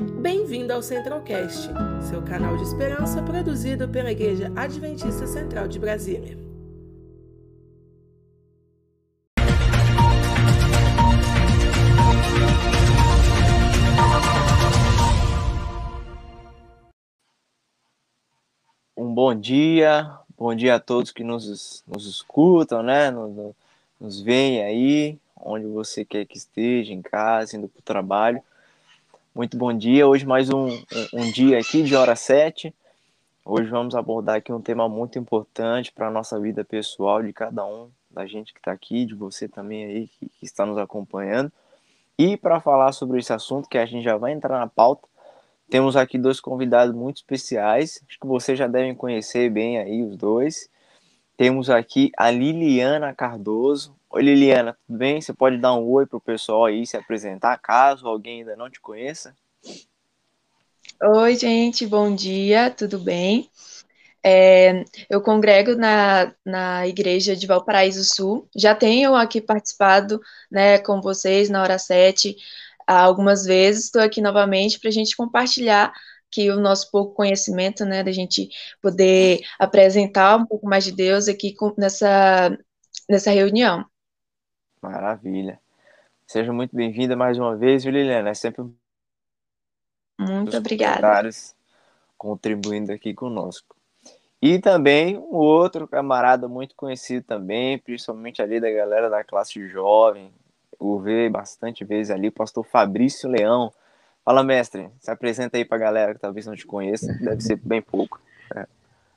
Bem-vindo ao Centralcast, seu canal de esperança produzido pela Igreja Adventista Central de Brasília. Um bom dia, bom dia a todos que nos, nos escutam, né? Nos, nos veem aí, onde você quer que esteja, em casa, indo para o trabalho. Muito bom dia. Hoje mais um, um, dia aqui de hora 7. Hoje vamos abordar aqui um tema muito importante para a nossa vida pessoal de cada um, da gente que está aqui, de você também aí que, que está nos acompanhando. E para falar sobre esse assunto, que a gente já vai entrar na pauta, temos aqui dois convidados muito especiais. Acho que vocês já devem conhecer bem aí os dois. Temos aqui a Liliana Cardoso. Oi, Liliana, tudo bem? Você pode dar um oi para o pessoal aí se apresentar, caso alguém ainda não te conheça? Oi, gente, bom dia, tudo bem? É, eu congrego na, na igreja de Valparaíso Sul. Já tenho aqui participado né, com vocês na hora 7 algumas vezes. Estou aqui novamente para a gente compartilhar que o nosso pouco conhecimento, né, da gente poder apresentar um pouco mais de Deus aqui nessa, nessa reunião. Maravilha. Seja muito bem-vinda mais uma vez, viu, Liliana? É sempre muito obrigada. Contribuindo aqui conosco. E também um outro camarada muito conhecido também, principalmente ali da galera da classe jovem, o vi bastante vezes ali, o pastor Fabrício Leão, Fala, mestre, se apresenta aí para a galera que talvez não te conheça, deve ser bem pouco. É.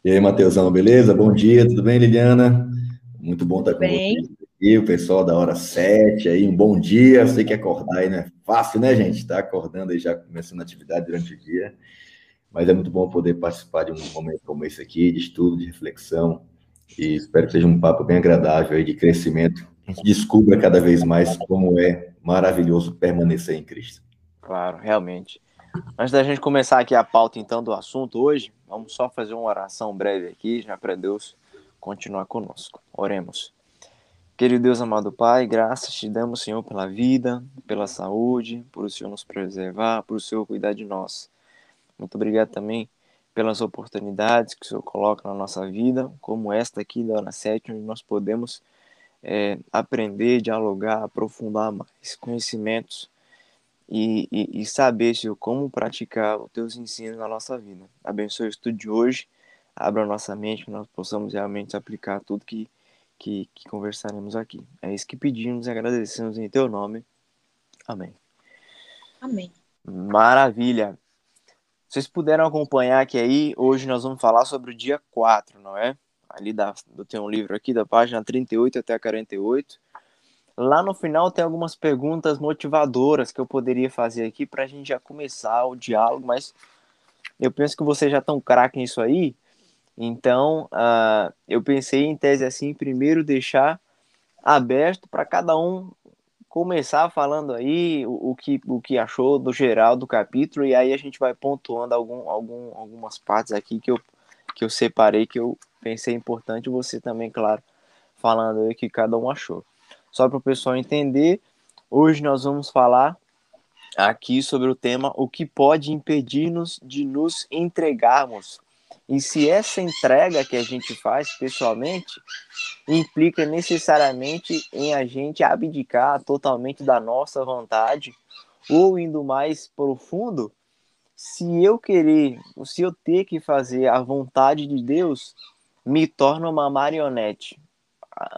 E aí, Matheusão, beleza? Bom dia, tudo bem, Liliana? Muito bom estar com bem. vocês o pessoal da hora 7 aí, um bom dia. Sei que acordar aí não é fácil, né, gente? Tá acordando aí já começando a atividade durante o dia. Mas é muito bom poder participar de um momento como esse aqui, de estudo, de reflexão. E espero que seja um papo bem agradável aí de crescimento. A gente descubra cada vez mais como é maravilhoso permanecer em Cristo. Claro, realmente. Antes da gente começar aqui a pauta então do assunto hoje, vamos só fazer uma oração breve aqui, já para Deus continuar conosco. Oremos. Querido Deus amado Pai, graças te damos, Senhor, pela vida, pela saúde, por o Senhor nos preservar, por o Senhor cuidar de nós. Muito obrigado também pelas oportunidades que o Senhor coloca na nossa vida, como esta aqui da Hora 7, onde nós podemos é, aprender, dialogar, aprofundar mais conhecimentos e, e, e saber, Senhor, como praticar os teus ensinos na nossa vida. Abençoe o estudo de hoje, abra a nossa mente, que nós possamos realmente aplicar tudo que, que, que conversaremos aqui. É isso que pedimos e agradecemos em teu nome. Amém. Amém. Maravilha. Vocês puderam acompanhar aqui aí, hoje nós vamos falar sobre o dia 4, não é? Ali da, eu tenho um livro aqui da página 38 até 48. Lá no final tem algumas perguntas motivadoras que eu poderia fazer aqui para a gente já começar o diálogo, mas eu penso que vocês já estão craque nisso aí, então uh, eu pensei em tese assim, primeiro deixar aberto para cada um começar falando aí o, o, que, o que achou do geral do capítulo, e aí a gente vai pontuando algum, algum, algumas partes aqui que eu, que eu separei, que eu pensei importante, você também, claro, falando aí o que cada um achou. Só para o pessoal entender, hoje nós vamos falar aqui sobre o tema o que pode impedir-nos de nos entregarmos. E se essa entrega que a gente faz pessoalmente implica necessariamente em a gente abdicar totalmente da nossa vontade ou indo mais profundo, se eu querer, se eu ter que fazer a vontade de Deus, me torna uma marionete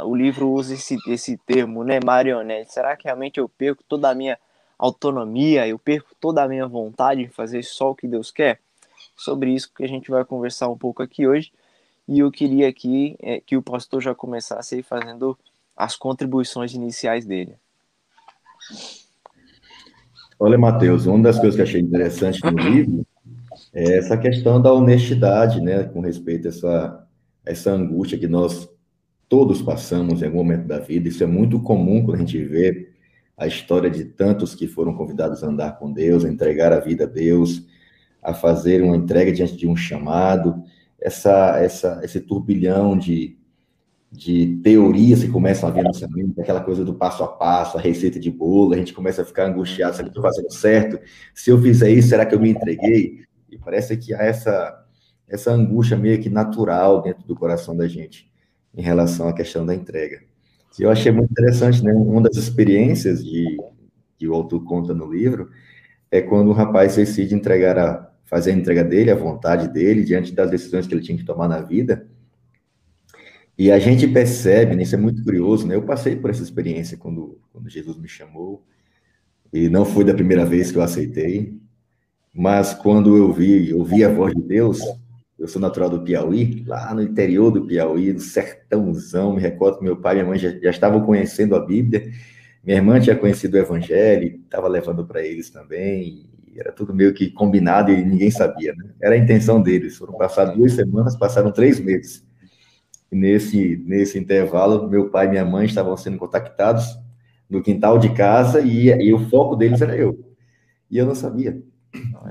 o livro usa esse, esse termo, né, marionete. Será que realmente eu perco toda a minha autonomia, eu perco toda a minha vontade de fazer só o que Deus quer? Sobre isso que a gente vai conversar um pouco aqui hoje. E eu queria aqui é, que o pastor já começasse aí fazendo as contribuições iniciais dele. Olha, Mateus, uma das coisas que achei interessante no livro é essa questão da honestidade, né, com respeito a essa, essa angústia que nós todos passamos em algum momento da vida. Isso é muito comum quando a gente vê a história de tantos que foram convidados a andar com Deus, a entregar a vida a Deus, a fazer uma entrega diante de um chamado, essa, essa, esse turbilhão de, de teorias que começam a vir na nossa mente, aquela coisa do passo a passo, a receita de bolo, a gente começa a ficar angustiado, será que estou fazendo certo? Se eu fizer isso, será que eu me entreguei? E parece que há essa, essa angústia meio que natural dentro do coração da gente em relação à questão da entrega. E eu achei muito interessante, né? Uma das experiências de, que o autor conta no livro é quando o rapaz decide entregar a, fazer a entrega dele, a vontade dele, diante das decisões que ele tinha que tomar na vida, e a gente percebe, né, isso é muito curioso, né? Eu passei por essa experiência quando, quando Jesus me chamou, e não foi da primeira vez que eu aceitei, mas quando eu vi, ouvi a voz de Deus, eu sou natural do Piauí, lá no interior do Piauí, no sertãozão, me recordo que meu pai e minha mãe já, já estavam conhecendo a Bíblia, minha irmã tinha conhecido o Evangelho, estava levando para eles também, era tudo meio que combinado e ninguém sabia, né? Era a intenção deles. Foram passadas duas semanas, passaram três meses nesse, nesse intervalo, meu pai e minha mãe estavam sendo contactados no quintal de casa e, e o foco deles era eu. E eu não sabia.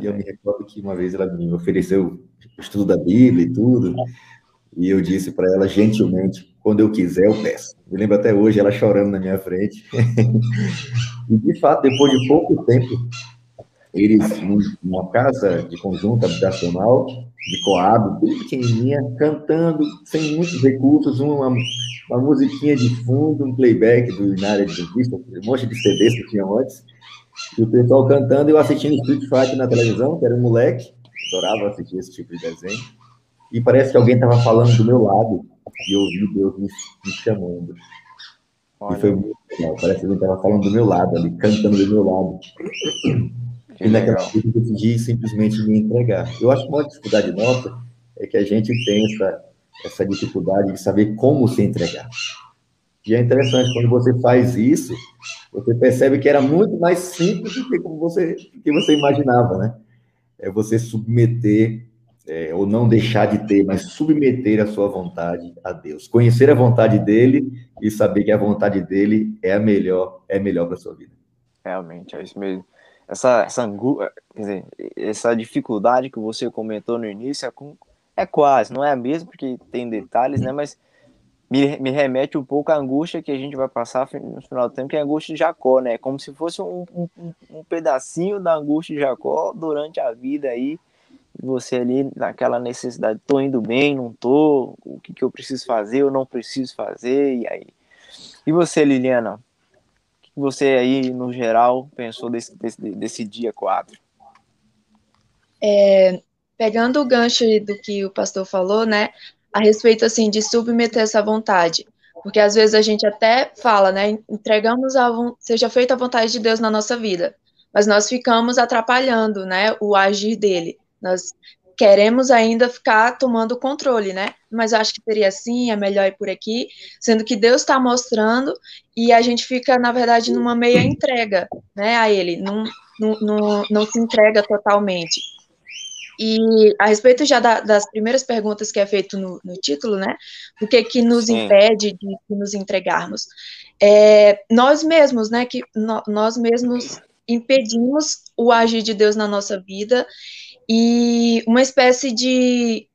E eu me recordo que uma vez ela me ofereceu o estudo da Bíblia e tudo, e eu disse para ela gentilmente: quando eu quiser, eu peço. Me lembro até hoje ela chorando na minha frente. e de fato, depois de pouco tempo, eles, numa casa de conjunto habitacional, de coado, bem pequenininha, cantando, sem muitos recursos, uma, uma musiquinha de fundo, um playback do, na área de dentista, um monte de CDs que tinha antes, e o pessoal cantando eu assistindo Street Fighter na televisão, que era um moleque, adorava assistir esse tipo de desenho, e parece que alguém estava falando do meu lado, e eu ouvi Deus me, me chamando. Olha. E foi muito legal, parece que alguém estava falando do meu lado ali, cantando do meu lado. Que e naquela eu decidi simplesmente me entregar. Eu acho que uma dificuldade nossa é que a gente tem essa, essa dificuldade de saber como se entregar. E é interessante, quando você faz isso, você percebe que era muito mais simples do que como você, que você imaginava, né? É você submeter, é, ou não deixar de ter, mas submeter a sua vontade a Deus. Conhecer a vontade dele e saber que a vontade dele é a melhor, é melhor para a sua vida. Realmente, é isso mesmo essa, essa, angu... Quer dizer, essa dificuldade que você comentou no início é, com... é quase, não é a mesma, porque tem detalhes, né? Mas me, me remete um pouco à angústia que a gente vai passar no final do tempo, que é a angústia de Jacó, né? Como se fosse um, um, um pedacinho da angústia de Jacó durante a vida aí, você ali naquela necessidade, tô indo bem, não tô, o que, que eu preciso fazer, eu não preciso fazer, e aí? E você, Liliana, você aí, no geral, pensou desse, desse, desse dia 4? É, pegando o gancho do que o pastor falou, né, a respeito, assim, de submeter essa vontade, porque às vezes a gente até fala, né, entregamos a, seja feita a vontade de Deus na nossa vida, mas nós ficamos atrapalhando, né, o agir dele, nós queremos ainda ficar tomando o controle, né? Mas eu acho que seria assim, é melhor ir por aqui, sendo que Deus está mostrando e a gente fica, na verdade, numa meia entrega, né, a Ele, não, não, não, não se entrega totalmente. E a respeito já da, das primeiras perguntas que é feito no, no título, né, o que que nos Sim. impede de, de, nos entregarmos? É, nós mesmos, né, que no, nós mesmos impedimos o agir de Deus na nossa vida e uma espécie de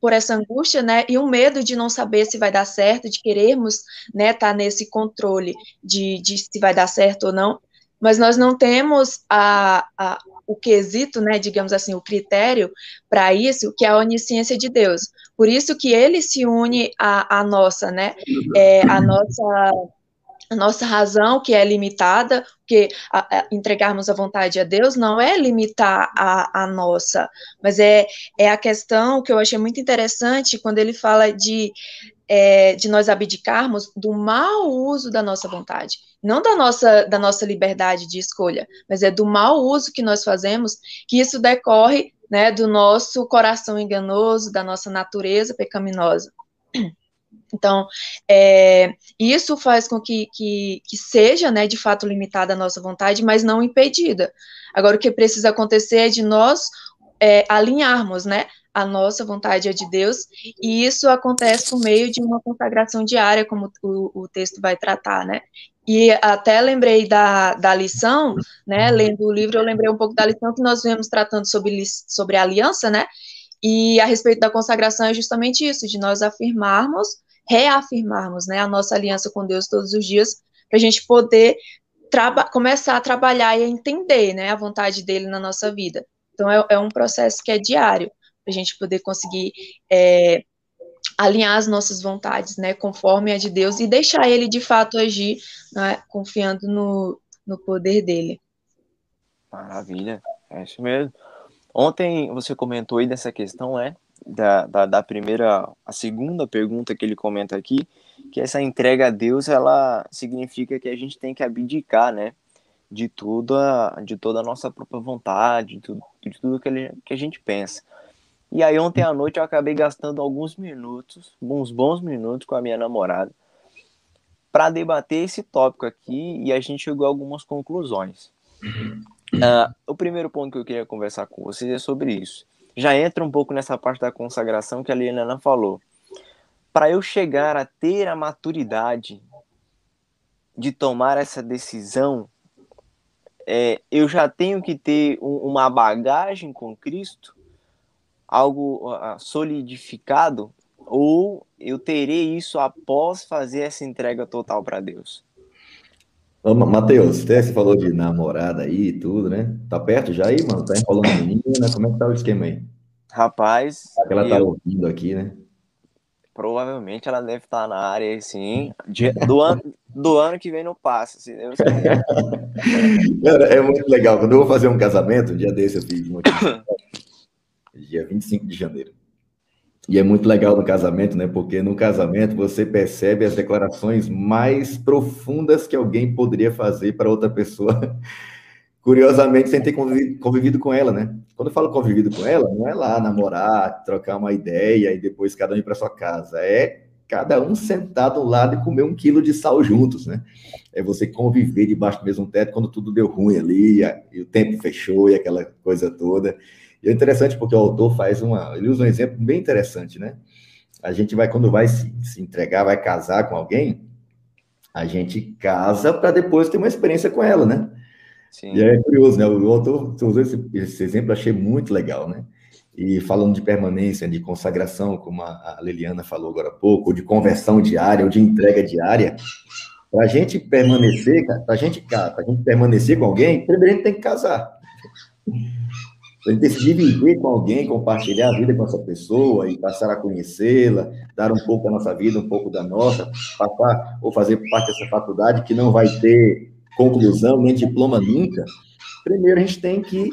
por essa angústia, né, e um medo de não saber se vai dar certo, de querermos, né, estar tá nesse controle de, de se vai dar certo ou não, mas nós não temos a, a o quesito, né, digamos assim, o critério para isso, que é a onisciência de Deus. Por isso que ele se une à, à nossa, né, é, a nossa a nossa razão, que é limitada, porque a, a, entregarmos a vontade a Deus não é limitar a, a nossa, mas é, é a questão que eu achei muito interessante quando ele fala de, é, de nós abdicarmos do mau uso da nossa vontade. Não da nossa, da nossa liberdade de escolha, mas é do mau uso que nós fazemos, que isso decorre né, do nosso coração enganoso, da nossa natureza pecaminosa. Então, é, isso faz com que, que, que, seja, né, de fato, limitada a nossa vontade, mas não impedida. Agora, o que precisa acontecer é de nós é, alinharmos, né, a nossa vontade é de Deus, e isso acontece por meio de uma consagração diária, como o, o texto vai tratar, né. E até lembrei da, da lição, né, lendo o livro, eu lembrei um pouco da lição que nós vemos tratando sobre, sobre aliança, né, e a respeito da consagração é justamente isso, de nós afirmarmos reafirmarmos né, a nossa aliança com Deus todos os dias, para a gente poder começar a trabalhar e a entender né, a vontade dele na nossa vida. Então, é, é um processo que é diário, para a gente poder conseguir é, alinhar as nossas vontades, né, conforme a de Deus e deixar ele de fato agir, né, confiando no, no poder dele. Maravilha, é isso mesmo. Ontem você comentou aí dessa questão, é, da, da, da, primeira, a segunda pergunta que ele comenta aqui, que essa entrega a Deus, ela significa que a gente tem que abdicar, né, de tudo, a, de toda a nossa própria vontade, de tudo, de tudo que, ele, que a gente pensa. E aí ontem à noite eu acabei gastando alguns minutos, uns bons minutos com a minha namorada, para debater esse tópico aqui e a gente chegou a algumas conclusões. Uh, o primeiro ponto que eu queria conversar com vocês é sobre isso. Já entra um pouco nessa parte da consagração que a Liliana falou. Para eu chegar a ter a maturidade de tomar essa decisão, é, eu já tenho que ter um, uma bagagem com Cristo algo solidificado ou eu terei isso após fazer essa entrega total para Deus? Matheus, você falou de namorada aí e tudo, né? Tá perto já aí, mano? Tá enrolando a menina? Como é que tá o esquema aí? Rapaz. Ela tá eu... ouvindo aqui, né? Provavelmente ela deve estar na área, sim. Do ano, do ano que vem não passa, se Deus é muito legal. Quando eu vou fazer um casamento, um dia desse eu fiz um dia 25 de janeiro. E é muito legal no casamento, né? Porque no casamento você percebe as declarações mais profundas que alguém poderia fazer para outra pessoa, curiosamente, sem ter convivido, convivido, com ela, né? Quando eu falo convivido com ela, não é lá namorar, trocar uma ideia e depois cada um ir para sua casa. É cada um sentado ao lado e comer um quilo de sal juntos, né? É você conviver debaixo do mesmo teto quando tudo deu ruim ali, e o tempo fechou e aquela coisa toda. E é interessante porque o autor faz uma. Ele usa um exemplo bem interessante, né? A gente vai, quando vai se, se entregar, vai casar com alguém, a gente casa para depois ter uma experiência com ela, né? Sim. E é curioso, né? O autor usou esse, esse exemplo, achei muito legal, né? E falando de permanência, de consagração, como a Liliana falou agora há pouco, ou de conversão diária, ou de entrega diária, para a gente permanecer, para a gente, a gente permanecer com alguém, primeiro a gente tem que casar. Gente decidir viver com alguém, compartilhar a vida com essa pessoa e passar a conhecê-la, dar um pouco da nossa vida, um pouco da nossa, passar ou fazer parte dessa faculdade que não vai ter conclusão nem diploma nunca. Primeiro a gente tem que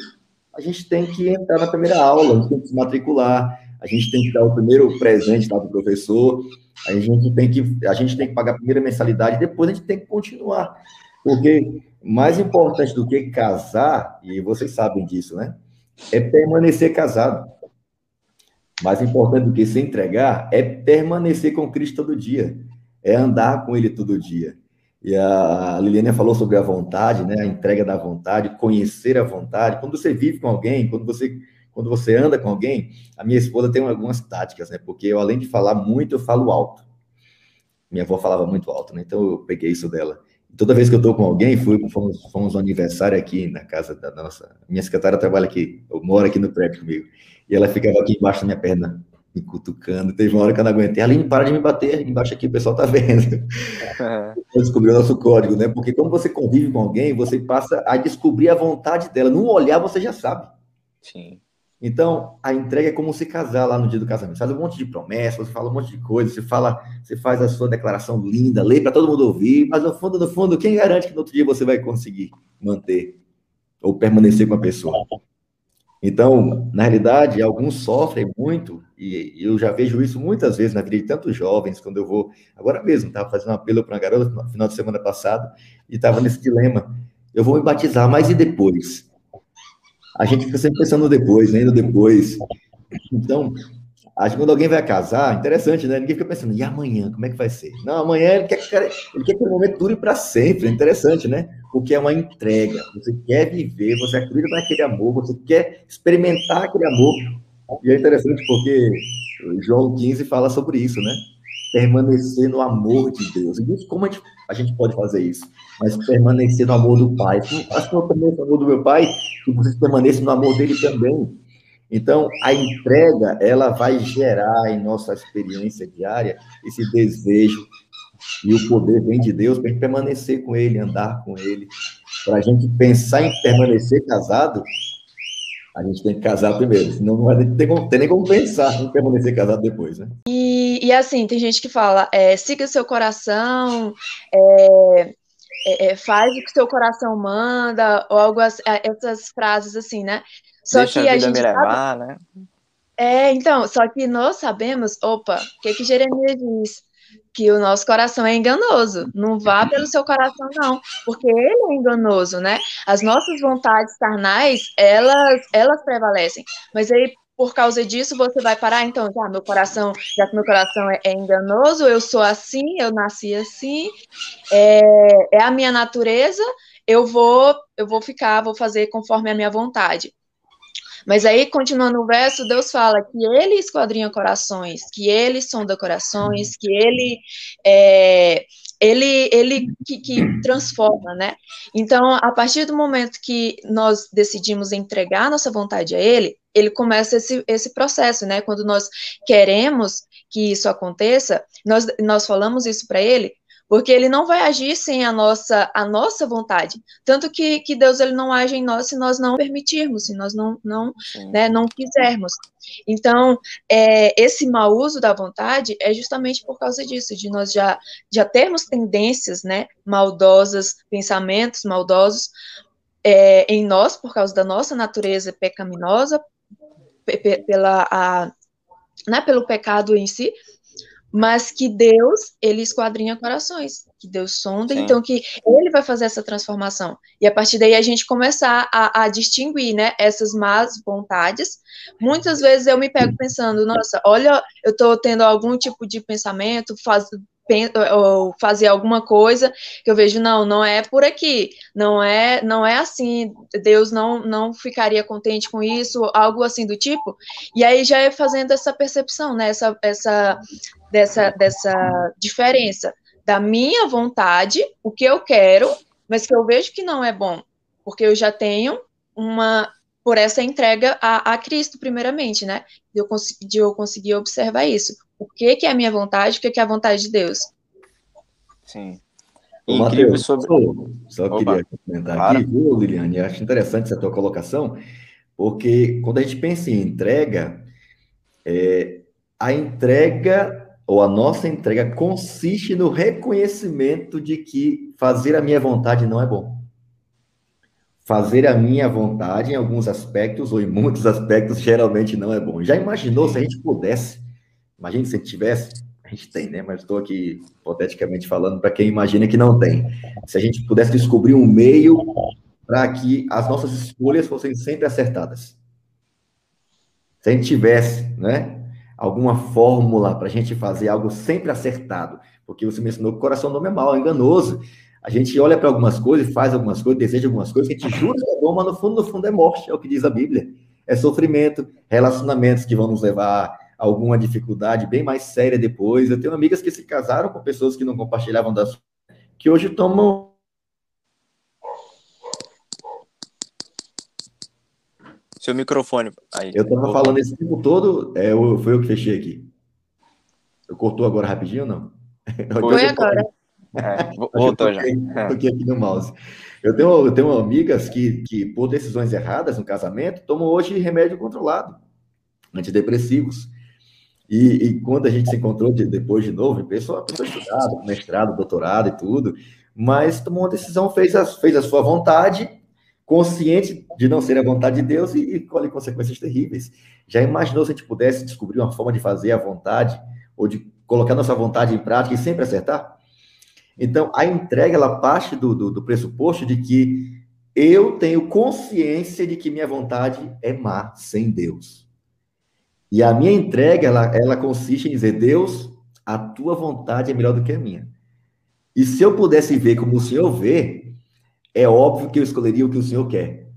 a gente tem que entrar na primeira aula, a gente tem que se matricular, a gente tem que dar o primeiro presente lá do professor, a gente tem que a gente tem que pagar a primeira mensalidade, depois a gente tem que continuar. Porque mais importante do que casar, e vocês sabem disso, né? É permanecer casado. Mais importante do que se entregar é permanecer com Cristo todo dia, é andar com Ele todo dia. E a Liliana falou sobre a vontade, né? A entrega da vontade, conhecer a vontade. Quando você vive com alguém, quando você quando você anda com alguém, a minha esposa tem algumas táticas, né? Porque eu além de falar muito, eu falo alto. Minha avó falava muito alto, né? Então eu peguei isso dela. Toda vez que eu estou com alguém, fui, fomos, fomos no aniversário aqui na casa da nossa. Minha secretária trabalha aqui, eu moro aqui no prédio comigo. E ela ficava aqui embaixo da minha perna, me cutucando. Teve uma hora que eu não aguentei. Aline, para de me bater embaixo aqui, o pessoal tá vendo. Eu descobri o nosso código, né? Porque quando você convive com alguém, você passa a descobrir a vontade dela. Num olhar, você já sabe. Sim. Então, a entrega é como se casar lá no dia do casamento. Você faz um monte de promessas, você fala um monte de coisas, você fala, você faz a sua declaração linda, lê para todo mundo ouvir, mas no fundo, no fundo, quem garante que no outro dia você vai conseguir manter ou permanecer com a pessoa? Então, na realidade, alguns sofrem muito, e eu já vejo isso muitas vezes na vida de tantos jovens, quando eu vou. Agora mesmo, estava fazendo um apelo para uma garota no final de semana passado, e estava nesse dilema. Eu vou me batizar, mas e depois? A gente fica sempre pensando depois, né? No depois. Então, acho que quando alguém vai casar, interessante, né? Ninguém fica pensando, e amanhã, como é que vai ser? Não, amanhã ele quer, ele quer que o momento dure para sempre. É interessante, né? Porque é uma entrega. Você quer viver, você acredita naquele amor, você quer experimentar aquele amor. E é interessante porque João 15 fala sobre isso, né? Permanecer no amor de Deus. E como a gente, a gente pode fazer isso? Mas permanecer no amor do Pai. Que eu permaneço no amor do meu Pai, que vocês permaneçam no amor dele também. Então, a entrega, ela vai gerar em nossa experiência diária esse desejo e o poder vem de Deus para a gente permanecer com Ele, andar com Ele. Para a gente pensar em permanecer casado, a gente tem que casar primeiro, senão não vai ter, ter nem como pensar em permanecer casado depois, né? E, e assim, tem gente que fala, é, siga seu coração, é, é, é faz o que seu coração manda, ou algo assim, essas frases assim, né? Só Deixa que a, a gente levar, sabe... né? É, então, só que nós sabemos, opa, o que que Jeremias diz? Que o nosso coração é enganoso. Não vá pelo seu coração, não, porque ele é enganoso, né? As nossas vontades carnais, elas, elas prevalecem. Mas aí, por causa disso, você vai parar, então, já meu coração, já que meu coração é, é enganoso, eu sou assim, eu nasci assim, é, é a minha natureza, eu vou, eu vou ficar, vou fazer conforme a minha vontade. Mas aí, continuando o verso, Deus fala que ele esquadrinha corações, que ele sonda corações, que ele é, ele, ele que, que, transforma, né? Então, a partir do momento que nós decidimos entregar nossa vontade a Ele, ele começa esse, esse processo, né? Quando nós queremos que isso aconteça, nós, nós falamos isso para Ele, porque ele não vai agir sem a nossa, a nossa vontade. Tanto que, que Deus ele não age em nós se nós não permitirmos, se nós não, não, né, não quisermos. Então, é, esse mau uso da vontade é justamente por causa disso, de nós já, já termos tendências né, maldosas, pensamentos maldosos é, em nós, por causa da nossa natureza pecaminosa, pela, a, né, pelo pecado em si, mas que Deus, ele esquadrinha corações, que Deus sonda, Sim. então que ele vai fazer essa transformação. E a partir daí a gente começar a, a, distinguir, né, essas más vontades. Muitas vezes eu me pego pensando, nossa, olha, eu estou tendo algum tipo de pensamento, faz, ou fazer alguma coisa que eu vejo não não é por aqui não é não é assim Deus não não ficaria contente com isso algo assim do tipo. E aí já é fazendo essa percepção né essa, essa dessa dessa diferença da minha vontade o que eu quero mas que eu vejo que não é bom porque eu já tenho uma por essa entrega a, a Cristo primeiramente né de eu, de eu conseguir observar isso o que, que é a minha vontade, o que, que é a vontade de Deus. Sim. Ô, Incrível Mateus, sobre. Só, só queria comentar claro. aqui, viu, Liliane? Acho interessante essa tua colocação, porque quando a gente pensa em entrega, é, a entrega ou a nossa entrega consiste no reconhecimento de que fazer a minha vontade não é bom. Fazer a minha vontade, em alguns aspectos, ou em muitos aspectos, geralmente não é bom. Já imaginou se a gente pudesse Imagine se tivesse, a gente tem, né? Mas estou aqui hipoteticamente falando para quem imagina que não tem. Se a gente pudesse descobrir um meio para que as nossas escolhas fossem sempre acertadas. Se a gente tivesse, né? Alguma fórmula para a gente fazer algo sempre acertado. Porque você mencionou que o coração não é mal, é enganoso. A gente olha para algumas coisas, faz algumas coisas, deseja algumas coisas, a gente jura que é bom, mas no fundo, no fundo é morte, é o que diz a Bíblia. É sofrimento, relacionamentos que vão nos levar alguma dificuldade bem mais séria depois. Eu tenho amigas que se casaram com pessoas que não compartilhavam das que hoje tomam seu microfone aí. Eu estava falando esse tempo todo, é, eu, foi eu que fechei aqui. Eu cortou agora rapidinho ou não? Foi agora. É, voltou já. Toquei aqui no mouse. Eu tenho, eu tenho amigas que, que, por decisões erradas no casamento, tomam hoje remédio controlado, antidepressivos. E, e, quando a gente se encontrou de, depois de novo, pessoa, pessoa estudada, mestrado, doutorado e tudo, mas tomou uma decisão, fez a, fez a sua vontade, consciente de não ser a vontade de Deus e, e colhe consequências terríveis. Já imaginou se a gente pudesse descobrir uma forma de fazer a vontade, ou de colocar nossa vontade em prática e sempre acertar? Então, a entrega, ela parte do, do, do pressuposto de que eu tenho consciência de que minha vontade é má sem Deus. E a minha entrega, ela, ela consiste em dizer, Deus, a tua vontade é melhor do que a minha. E se eu pudesse ver como o Senhor vê, é óbvio que eu escolheria o que o Senhor quer.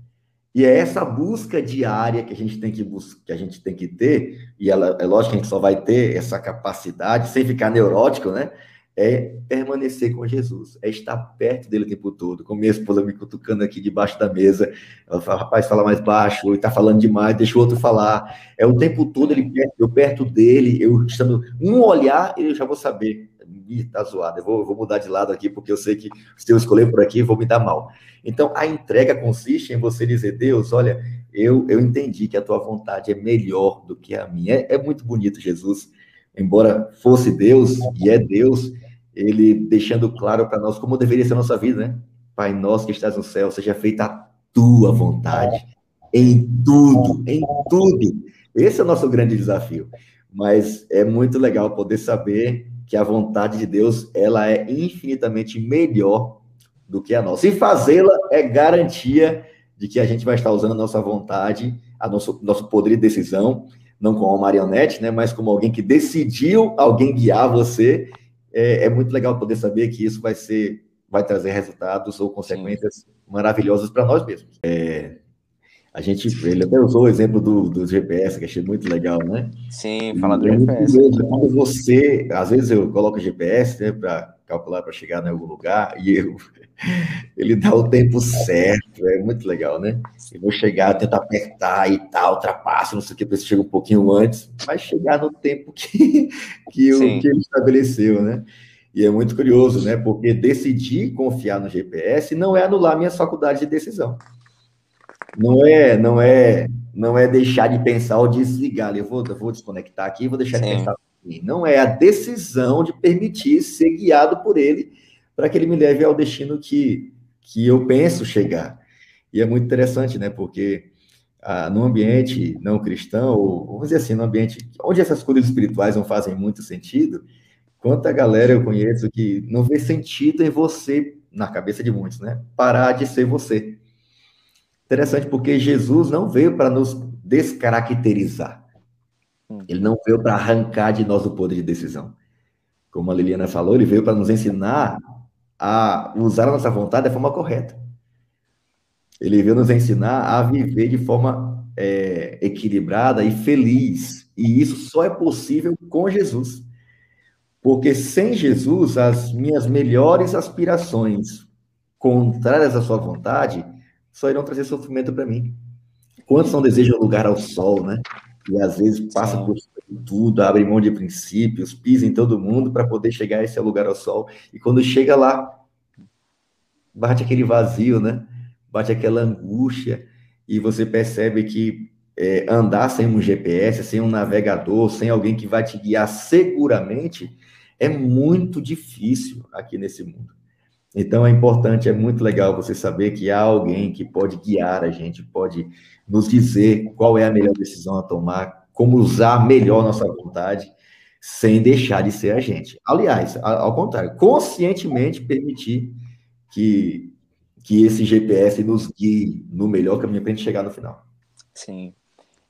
E é essa busca diária que a gente tem que que a gente tem que ter, e ela, é lógico que a gente só vai ter essa capacidade sem ficar neurótico, né? É permanecer com Jesus, é estar perto dele o tempo todo. Com minha esposa me cutucando aqui debaixo da mesa, ela fala, rapaz, fala mais baixo, ele está falando demais, deixa o outro falar. É o tempo todo ele perto, eu perto dele, eu estando um olhar, eu já vou saber. Ih, tá zoado, eu vou, vou mudar de lado aqui, porque eu sei que se eu escolher por aqui, vou me dar mal. Então, a entrega consiste em você dizer, Deus, olha, eu, eu entendi que a tua vontade é melhor do que a minha. É, é muito bonito, Jesus, embora fosse Deus e é Deus, ele deixando claro para nós como deveria ser a nossa vida, né? Pai nosso que estás no céu, seja feita a tua vontade em tudo, em tudo. Esse é o nosso grande desafio. Mas é muito legal poder saber que a vontade de Deus, ela é infinitamente melhor do que a nossa. E fazê-la é garantia de que a gente vai estar usando a nossa vontade, a nosso, nosso poder de decisão, não como uma marionete, né, mas como alguém que decidiu alguém guiar você é, é, muito legal poder saber que isso vai ser, vai trazer resultados ou consequências Sim. maravilhosas para nós mesmos. É, a gente, ele até usou o exemplo do, do GPS, que achei muito legal, né? Sim, fala do GPS. Quando você, às vezes eu coloco o GPS, né, para calcular para chegar em algum lugar, e eu, ele dá o tempo certo, é muito legal, né? Eu vou chegar, tentar apertar e tal, ultrapassa, não sei o que, para chega um pouquinho antes, mas chegar no tempo que, que, o, que ele estabeleceu, né? E é muito curioso, né? Porque decidir confiar no GPS não é anular minhas faculdades de decisão. Não é, não é, não é deixar de pensar ou desligar. Eu vou, eu vou desconectar aqui, vou deixar Sim. de pensar. Não é a decisão de permitir ser guiado por ele para que ele me leve ao destino que, que eu penso chegar. E é muito interessante, né? Porque ah, no ambiente não cristão, ou vamos dizer assim, no ambiente onde essas coisas espirituais não fazem muito sentido, quanta galera eu conheço que não vê sentido em você, na cabeça de muitos, né? Parar de ser você. Interessante, porque Jesus não veio para nos descaracterizar. Ele não veio para arrancar de nós o poder de decisão. Como a Liliana falou, ele veio para nos ensinar a usar a nossa vontade da forma correta. Ele veio nos ensinar a viver de forma é, equilibrada e feliz. E isso só é possível com Jesus. Porque sem Jesus, as minhas melhores aspirações, contrárias à sua vontade, só irão trazer sofrimento para mim. Quantos não desejam lugar ao sol, né? E às vezes passa por tudo, abre mão de princípios, pisa em todo mundo para poder chegar a esse lugar ao sol. E quando chega lá, bate aquele vazio, né? Bate aquela angústia e você percebe que é, andar sem um GPS, sem um navegador, sem alguém que vai te guiar seguramente, é muito difícil aqui nesse mundo. Então é importante, é muito legal você saber que há alguém que pode guiar a gente, pode nos dizer qual é a melhor decisão a tomar, como usar melhor nossa vontade, sem deixar de ser a gente. Aliás, ao contrário, conscientemente permitir que, que esse GPS nos guie no melhor caminho para a gente chegar no final. Sim.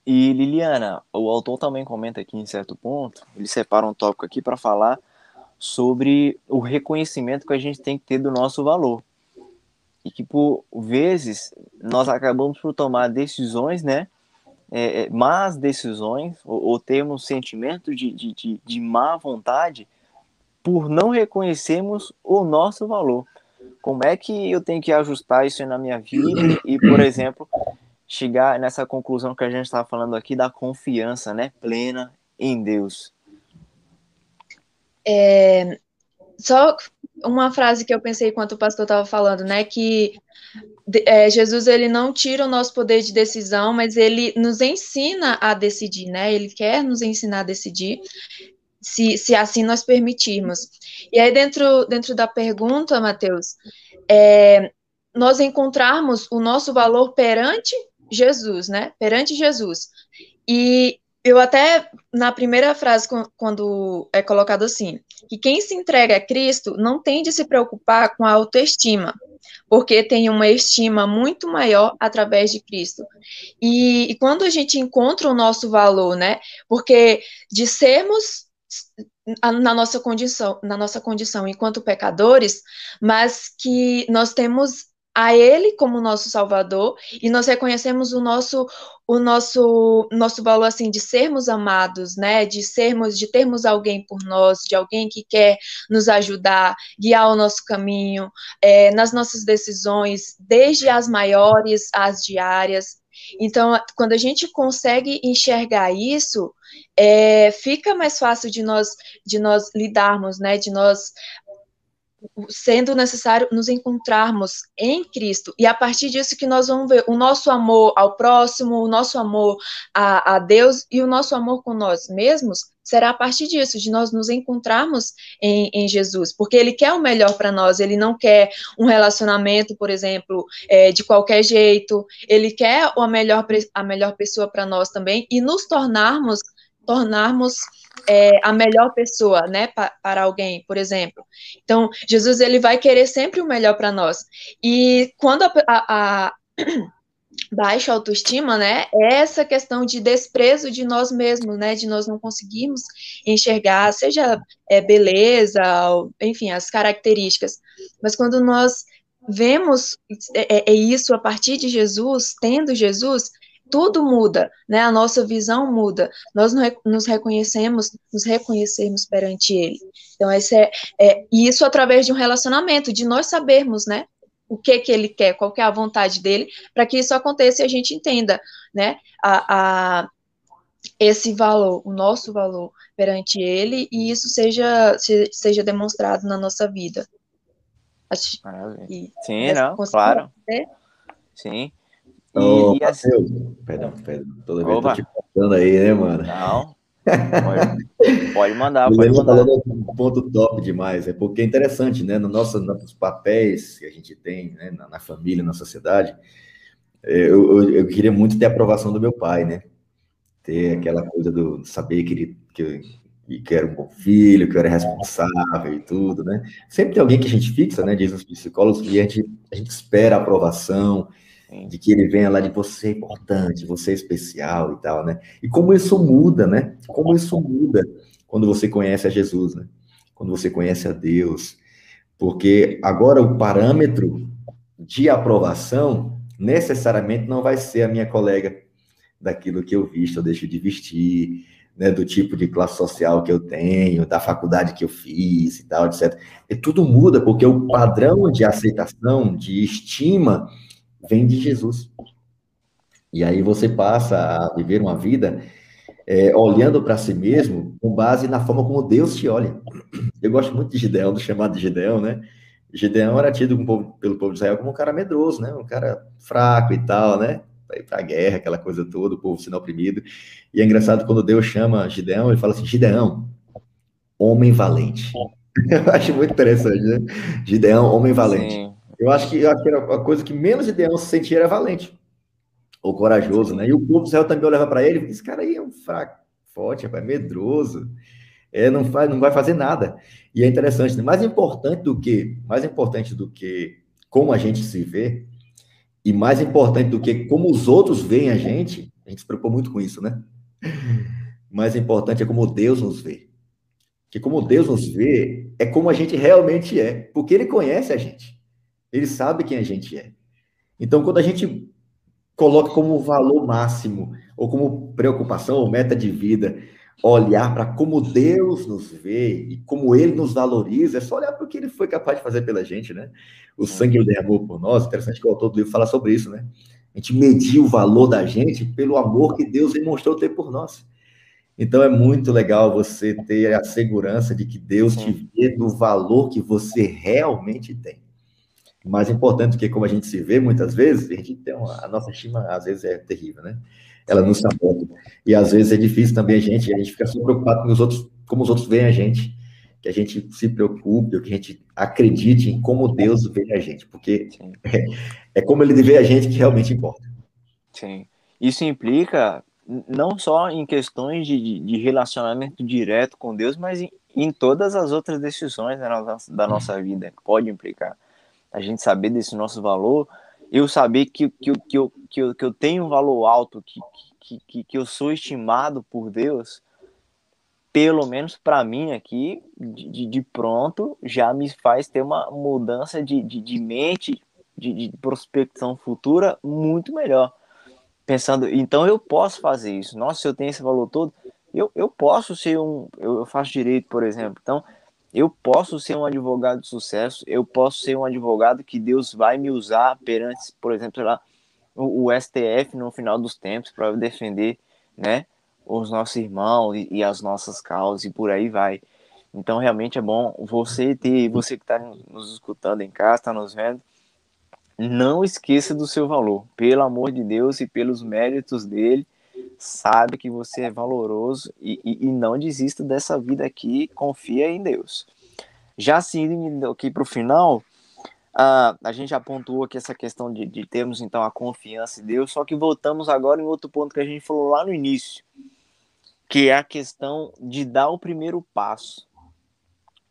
E Liliana, o autor também comenta aqui em certo ponto, ele separa um tópico aqui para falar sobre o reconhecimento que a gente tem que ter do nosso valor. E que por vezes nós acabamos por tomar decisões, né? É, é, más decisões, ou, ou sentimento de, de, de, de má vontade, por não reconhecermos o nosso valor. Como é que eu tenho que ajustar isso na minha vida e, por exemplo, chegar nessa conclusão que a gente estava falando aqui da confiança, né, plena em Deus? É, só uma frase que eu pensei enquanto o pastor estava falando, né, que é, Jesus ele não tira o nosso poder de decisão, mas ele nos ensina a decidir, né? Ele quer nos ensinar a decidir, se, se assim nós permitirmos. E aí dentro dentro da pergunta, Mateus, é, nós encontrarmos o nosso valor perante Jesus, né? Perante Jesus. E eu até, na primeira frase, quando é colocado assim, que quem se entrega a Cristo não tem de se preocupar com a autoestima, porque tem uma estima muito maior através de Cristo. E, e quando a gente encontra o nosso valor, né? Porque de sermos na nossa condição, na nossa condição enquanto pecadores, mas que nós temos a Ele como nosso Salvador e nós reconhecemos o nosso o nosso nosso valor assim de sermos amados, né? De sermos, de termos alguém por nós, de alguém que quer nos ajudar, guiar o nosso caminho é, nas nossas decisões, desde as maiores às diárias. Então, quando a gente consegue enxergar isso, é, fica mais fácil de nós de nós lidarmos, né? De nós sendo necessário nos encontrarmos em Cristo. E a partir disso que nós vamos ver o nosso amor ao próximo, o nosso amor a, a Deus e o nosso amor com nós mesmos será a partir disso, de nós nos encontrarmos em, em Jesus, porque Ele quer o melhor para nós, Ele não quer um relacionamento, por exemplo, é, de qualquer jeito, Ele quer a melhor, a melhor pessoa para nós também, e nos tornarmos, tornarmos é, a melhor pessoa, né, pa, para alguém, por exemplo. Então, Jesus ele vai querer sempre o melhor para nós. E quando a, a, a baixa autoestima, né, é essa questão de desprezo de nós mesmos, né, de nós não conseguirmos enxergar, seja é, beleza, enfim, as características. Mas quando nós vemos é, é, é isso a partir de Jesus, tendo Jesus, tudo muda, né? A nossa visão muda. Nós nos reconhecemos, nos reconhecermos perante Ele. Então, esse é, é isso através de um relacionamento, de nós sabermos, né? O que que Ele quer, qual que é a vontade dele, para que isso aconteça e a gente entenda, né? A, a, esse valor, o nosso valor perante Ele, e isso seja, seja demonstrado na nossa vida. Acho, Sim, não, claro. Sim. Ô, e, assim... Perdão, perdão. Toda vez Opa. tô te passando aí, né, mano? Não. Pode, pode mandar, pode mandar. Um ponto top demais, é porque é interessante, né? No nosso, nos papéis que a gente tem né? na, na família, na sociedade, é, eu, eu, eu, queria muito ter a aprovação do meu pai, né? Ter aquela coisa do saber que ele que, que era um bom filho, que eu era responsável e tudo, né? Sempre tem alguém que a gente fixa, né? Diz os psicólogos, e a gente, a gente espera a aprovação, de que ele venha lá de você é importante, você é especial e tal, né? E como isso muda, né? Como isso muda quando você conhece a Jesus, né? Quando você conhece a Deus. Porque agora o parâmetro de aprovação necessariamente não vai ser a minha colega daquilo que eu visto ou deixo de vestir, né, do tipo de classe social que eu tenho, da faculdade que eu fiz e tal, etc. E tudo muda porque o padrão de aceitação, de estima, vem de Jesus. E aí você passa a viver uma vida é, olhando para si mesmo com base na forma como Deus te olha. Eu gosto muito de Gideão, do chamado de Gideão, né? Gideão era tido povo, pelo povo de Israel como um cara medroso, né? Um cara fraco e tal, né? Para ir para a guerra, aquela coisa toda, o povo sendo oprimido. E é engraçado quando Deus chama Gideão, ele fala assim: Gideão, homem valente. Eu acho muito interessante, né? Gideão, homem valente. Sim. Eu acho que, eu acho que era a coisa que menos Gideão se sentia era valente ou corajoso, né? E o povo do Israel também olhava para ele, esse cara aí é um fraco, forte, é medroso, é, não, faz, não vai fazer nada. E é interessante, né? mais importante do que, mais importante do que como a gente se vê, e mais importante do que como os outros veem a gente, a gente se preocupa muito com isso, né? Mais importante é como Deus nos vê. Que como Deus nos vê, é como a gente realmente é, porque Ele conhece a gente. Ele sabe quem a gente é. Então, quando a gente coloca como valor máximo, ou como preocupação, ou meta de vida, olhar para como Deus nos vê e como Ele nos valoriza, é só olhar para o que Ele foi capaz de fazer pela gente, né? O sangue Ele derramou por nós, interessante que o autor do livro fala sobre isso, né? A gente mediu o valor da gente pelo amor que Deus demonstrou ter por nós. Então é muito legal você ter a segurança de que Deus te vê no valor que você realmente tem mais importante do que como a gente se vê muitas vezes, a gente tem uma, a nossa estima às vezes é terrível, né? Ela nos sabota. E às vezes é difícil também a gente, a gente fica só preocupado com os outros, como os outros veem a gente, que a gente se preocupe, que a gente acredite em como Deus vê a gente, porque é, é, como ele vê a gente que realmente importa. Sim. Isso implica não só em questões de, de relacionamento direto com Deus, mas em, em todas as outras decisões da nossa, da nossa vida, pode implicar a gente saber desse nosso valor, eu saber que, que, que, eu, que, eu, que eu tenho um valor alto, que, que, que, que eu sou estimado por Deus, pelo menos para mim aqui, de, de pronto, já me faz ter uma mudança de, de, de mente de, de prospecção futura muito melhor. Pensando, então eu posso fazer isso. Nossa, se eu tenho esse valor todo, eu, eu posso ser um. Eu faço direito, por exemplo. Então, eu posso ser um advogado de sucesso, eu posso ser um advogado que Deus vai me usar perante, por exemplo, lá, o, o STF no final dos tempos para defender, né, os nossos irmãos e, e, as nossas causas e por aí vai. Então realmente é bom você ter, você que está nos escutando em casa, está nos vendo, não esqueça do seu valor, pelo amor de Deus e pelos méritos dele, sabe que você é valoroso e, e, e não desista dessa vida aqui, confia em Deus. Já seguindo aqui para o final, uh, a gente já pontuou aqui essa questão de, de termos então a confiança em Deus, só que voltamos agora em outro ponto que a gente falou lá no início, que é a questão de dar o primeiro passo,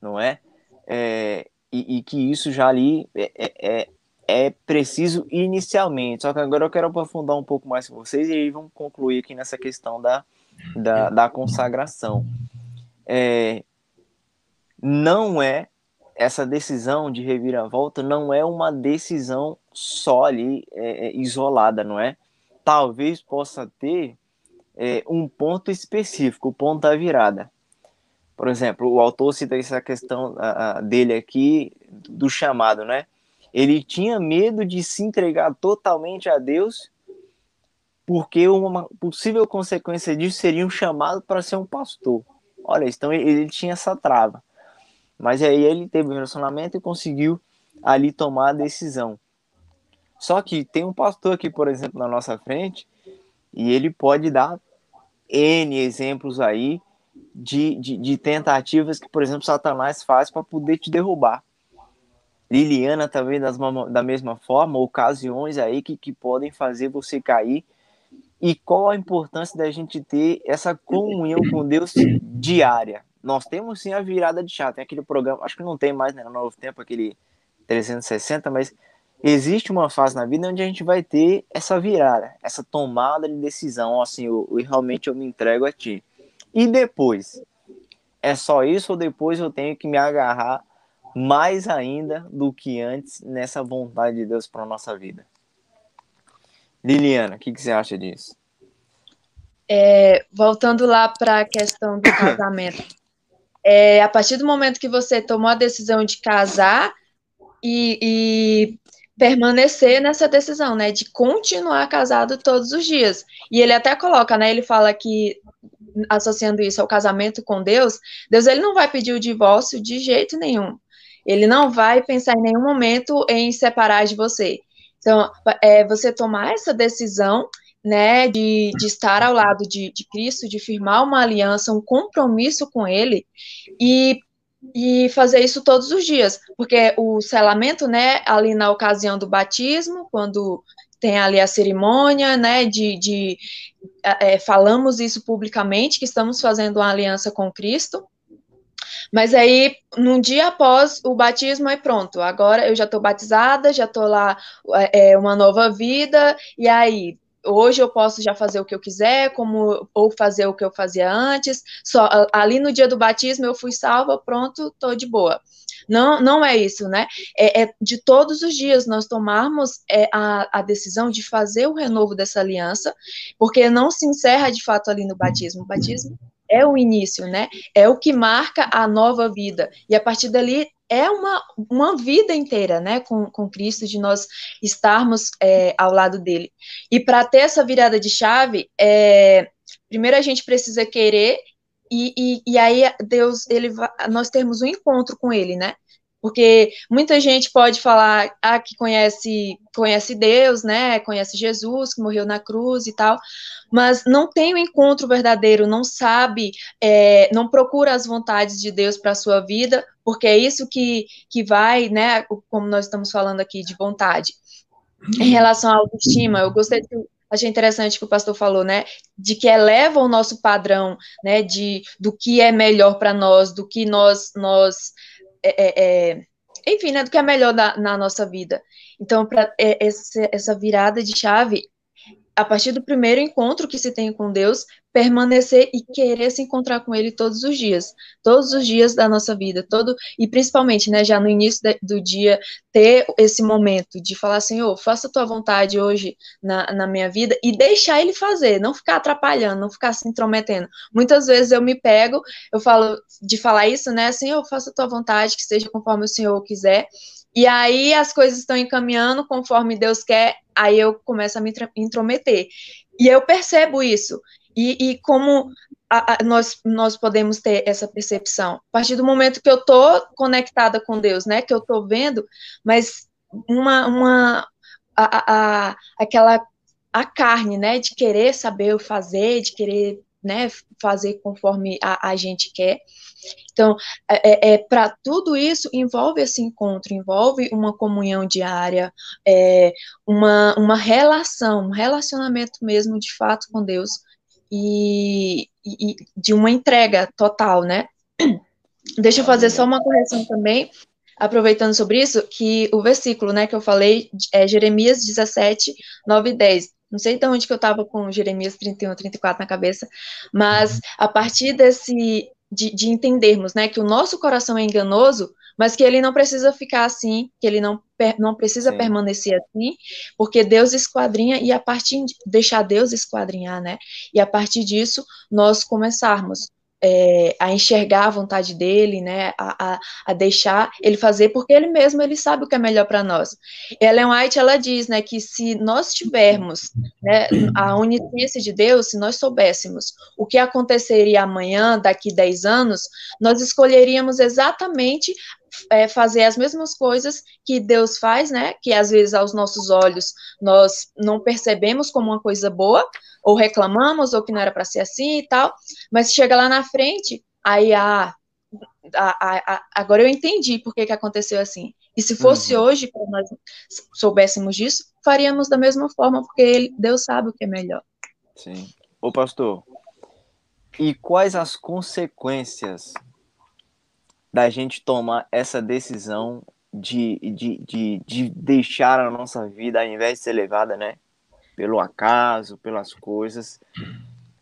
não é? é e, e, que isso já ali é, é, é é preciso inicialmente. Só que agora eu quero aprofundar um pouco mais com vocês e aí vamos concluir aqui nessa questão da, da, da consagração. É, não é essa decisão de reviravolta não é uma decisão só ali é, é isolada, não é? Talvez possa ter é, um ponto específico, o ponto da virada. Por exemplo, o autor cita essa questão a, a, dele aqui do chamado, né? Ele tinha medo de se entregar totalmente a Deus, porque uma possível consequência disso seria um chamado para ser um pastor. Olha, então ele, tinha essa trava. Mas aí ele teve um relacionamento e conseguiu ali tomar a decisão. Só que tem um pastor aqui, por exemplo, na nossa frente, e ele pode dar N exemplos aí de, de, de tentativas que, por exemplo, Satanás faz para poder te derrubar. Liliana também das, da mesma forma, ocasiões aí que, que podem fazer você cair. E qual a importância da gente ter essa comunhão com Deus diária? Nós temos sim a virada de chave, tem aquele programa, acho que não tem mais né, no novo tempo, aquele 360, mas existe uma fase na vida onde a gente vai ter essa virada, essa tomada de decisão, assim, eu, eu realmente eu me entrego a ti. E depois? É só isso ou depois eu tenho que me agarrar mais ainda do que antes nessa vontade de Deus para nossa vida. Liliana, o que, que, você acha disso? É, voltando lá para a questão do casamento, é, a partir do momento que você tomou a decisão de casar e, e permanecer nessa decisão, né, de continuar casado todos os dias. E ele até coloca, né, ele fala que associando isso ao casamento com Deus, Deus ele não vai pedir o divórcio de jeito nenhum. Ele não vai pensar em nenhum momento em separar de você. Então, é você tomar essa decisão, né, de, de estar ao lado de, de Cristo, de firmar uma aliança, um compromisso com Ele, e e fazer isso todos os dias, porque o selamento, né, ali na ocasião do batismo, quando tem ali a cerimônia, né, de, de é, falamos isso publicamente, que estamos fazendo uma aliança com Cristo, mas aí, num dia após o batismo, é pronto. Agora eu já estou batizada, já estou lá, é, é, uma nova vida, e aí, hoje eu posso já fazer o que eu quiser, como ou fazer o que eu fazia antes. Só ali no dia do batismo eu fui salva, pronto, estou de boa. Não, não é isso, né? É, é de todos os dias nós tomarmos é, a, a decisão de fazer o renovo dessa aliança, porque não se encerra de fato ali no batismo. O batismo é o início, né? É o que marca a nova vida. E a partir dali é uma, uma vida inteira, né, com, com Cristo, de nós estarmos é, ao lado dele. E para ter essa virada de chave, é, primeiro a gente precisa querer e, e, e aí Deus, ele, nós temos um encontro com ele, né? Porque muita gente pode falar ah, que conhece, conhece Deus, né? Conhece Jesus, que morreu na cruz e tal, mas não tem o um encontro verdadeiro, não sabe, é, não procura as vontades de Deus para a sua vida, porque é isso que, que vai, né? Como nós estamos falando aqui de vontade. Em relação à autoestima, eu gostei de achei interessante que o pastor falou, né, de que eleva o nosso padrão, né, de do que é melhor para nós, do que nós nós é, é, é, enfim, né, do que é melhor na, na nossa vida. Então, para é, essa virada de chave a partir do primeiro encontro que se tem com Deus, permanecer e querer se encontrar com Ele todos os dias, todos os dias da nossa vida, todo e principalmente, né, já no início de, do dia ter esse momento de falar Senhor, faça a tua vontade hoje na, na minha vida e deixar Ele fazer, não ficar atrapalhando, não ficar se intrometendo. Muitas vezes eu me pego, eu falo de falar isso, né, Senhor, faça a tua vontade, que seja conforme o Senhor quiser. E aí as coisas estão encaminhando conforme Deus quer, aí eu começo a me intrometer. E eu percebo isso. E, e como a, a, nós, nós podemos ter essa percepção? A partir do momento que eu estou conectada com Deus, né? Que eu estou vendo, mas uma, uma a, a, aquela a carne, né? De querer saber o fazer, de querer né, fazer conforme a, a gente quer. Então, é, é, é para tudo isso envolve esse encontro, envolve uma comunhão diária, é, uma, uma relação, um relacionamento mesmo de fato com Deus e, e de uma entrega total, né? Deixa eu fazer só uma correção também, aproveitando sobre isso, que o versículo, né, que eu falei é Jeremias 17, 9 e 10. Não sei de onde que eu estava com Jeremias 31, 34 na cabeça, mas a partir desse de, de, entendermos, né, que o nosso coração é enganoso, mas que ele não precisa ficar assim, que ele não, não precisa Sim. permanecer assim, porque Deus esquadrinha e a partir de deixar Deus esquadrinhar, né, e a partir disso nós começarmos é, a enxergar a vontade dele, né, a, a, a, deixar ele fazer, porque ele mesmo ele sabe o que é melhor para nós. Ellen White ela diz, né, que se nós tivermos né, a onisciência de Deus, se nós soubéssemos o que aconteceria amanhã, daqui 10 anos, nós escolheríamos exatamente é, fazer as mesmas coisas que Deus faz, né? Que às vezes aos nossos olhos nós não percebemos como uma coisa boa, ou reclamamos, ou que não era para ser assim e tal, mas chega lá na frente, aí ah, a, a, agora eu entendi por que, que aconteceu assim. E se fosse uhum. hoje, para nós soubéssemos disso, faríamos da mesma forma, porque ele, Deus sabe o que é melhor. Sim. Ô pastor, e quais as consequências da gente tomar essa decisão de, de, de, de deixar a nossa vida, ao invés de ser levada, né? Pelo acaso, pelas coisas.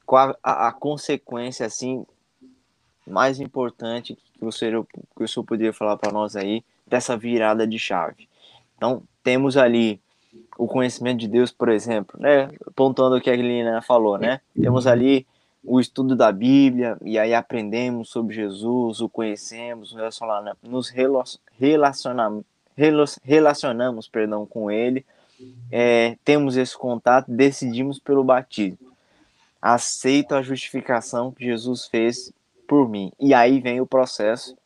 Qual a, a consequência, assim, mais importante que o senhor, que o senhor poderia falar para nós aí dessa virada de chave? Então, temos ali o conhecimento de Deus, por exemplo, né? Pontuando o que a Lina falou, né? Temos ali o estudo da Bíblia, e aí aprendemos sobre Jesus, o conhecemos, nos relacionamos, relacionamos perdão, com Ele, é, temos esse contato, decidimos pelo batismo. Aceito a justificação que Jesus fez por mim. E aí vem o processo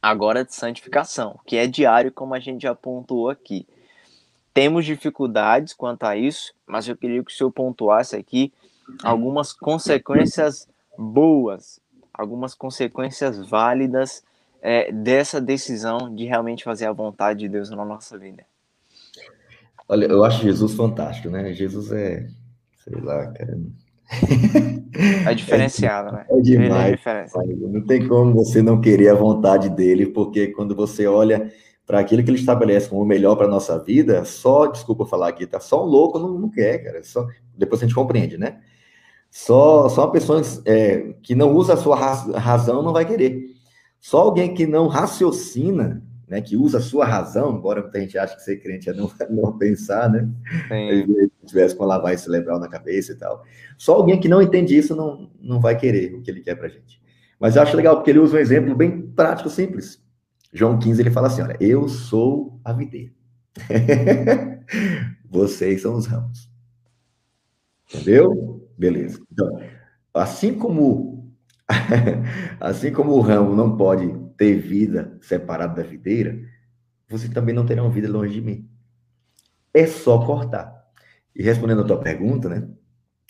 agora de santificação, que é diário, como a gente já pontuou aqui. Temos dificuldades quanto a isso, mas eu queria que o senhor pontuasse aqui algumas consequências boas, algumas consequências válidas é, dessa decisão de realmente fazer a vontade de Deus na nossa vida. Olha, eu acho Jesus fantástico, né? Jesus é, sei lá, cara. É diferenciado, né? É demais. É não tem como você não querer a vontade dele, porque quando você olha para aquilo que ele estabelece como o melhor para nossa vida, só, desculpa falar aqui, tá? Só um louco não, não quer, cara. Só, depois a gente compreende, né? Só, só uma pessoa é, que não usa a sua razão não vai querer. Só alguém que não raciocina, né, que usa a sua razão, embora muita gente ache que ser crente é não, não pensar, né? Se tivesse com a lavagem cerebral na cabeça e tal. Só alguém que não entende isso não, não vai querer o que ele quer pra gente. Mas eu acho legal porque ele usa um exemplo bem prático, simples. João 15, ele fala assim: olha, eu sou a videira. Vocês são os ramos. Entendeu? Beleza. Então, assim como assim como o ramo não pode ter vida separada da videira, você também não terá uma vida longe de mim. É só cortar. E respondendo a tua pergunta, né?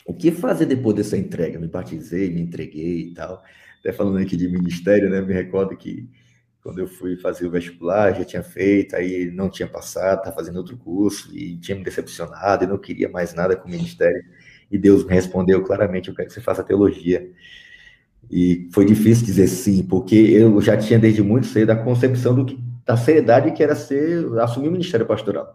O que fazer depois dessa entrega? Me batizei, me entreguei e tal. Até falando aqui de ministério, né? Me recordo que quando eu fui fazer o vestibular, já tinha feito, aí não tinha passado, estava fazendo outro curso e tinha me decepcionado e não queria mais nada com o ministério. E Deus me respondeu claramente: eu quero que você faça teologia. E foi difícil dizer sim, porque eu já tinha desde muito cedo a concepção do que, da seriedade que era ser assumir o ministério pastoral.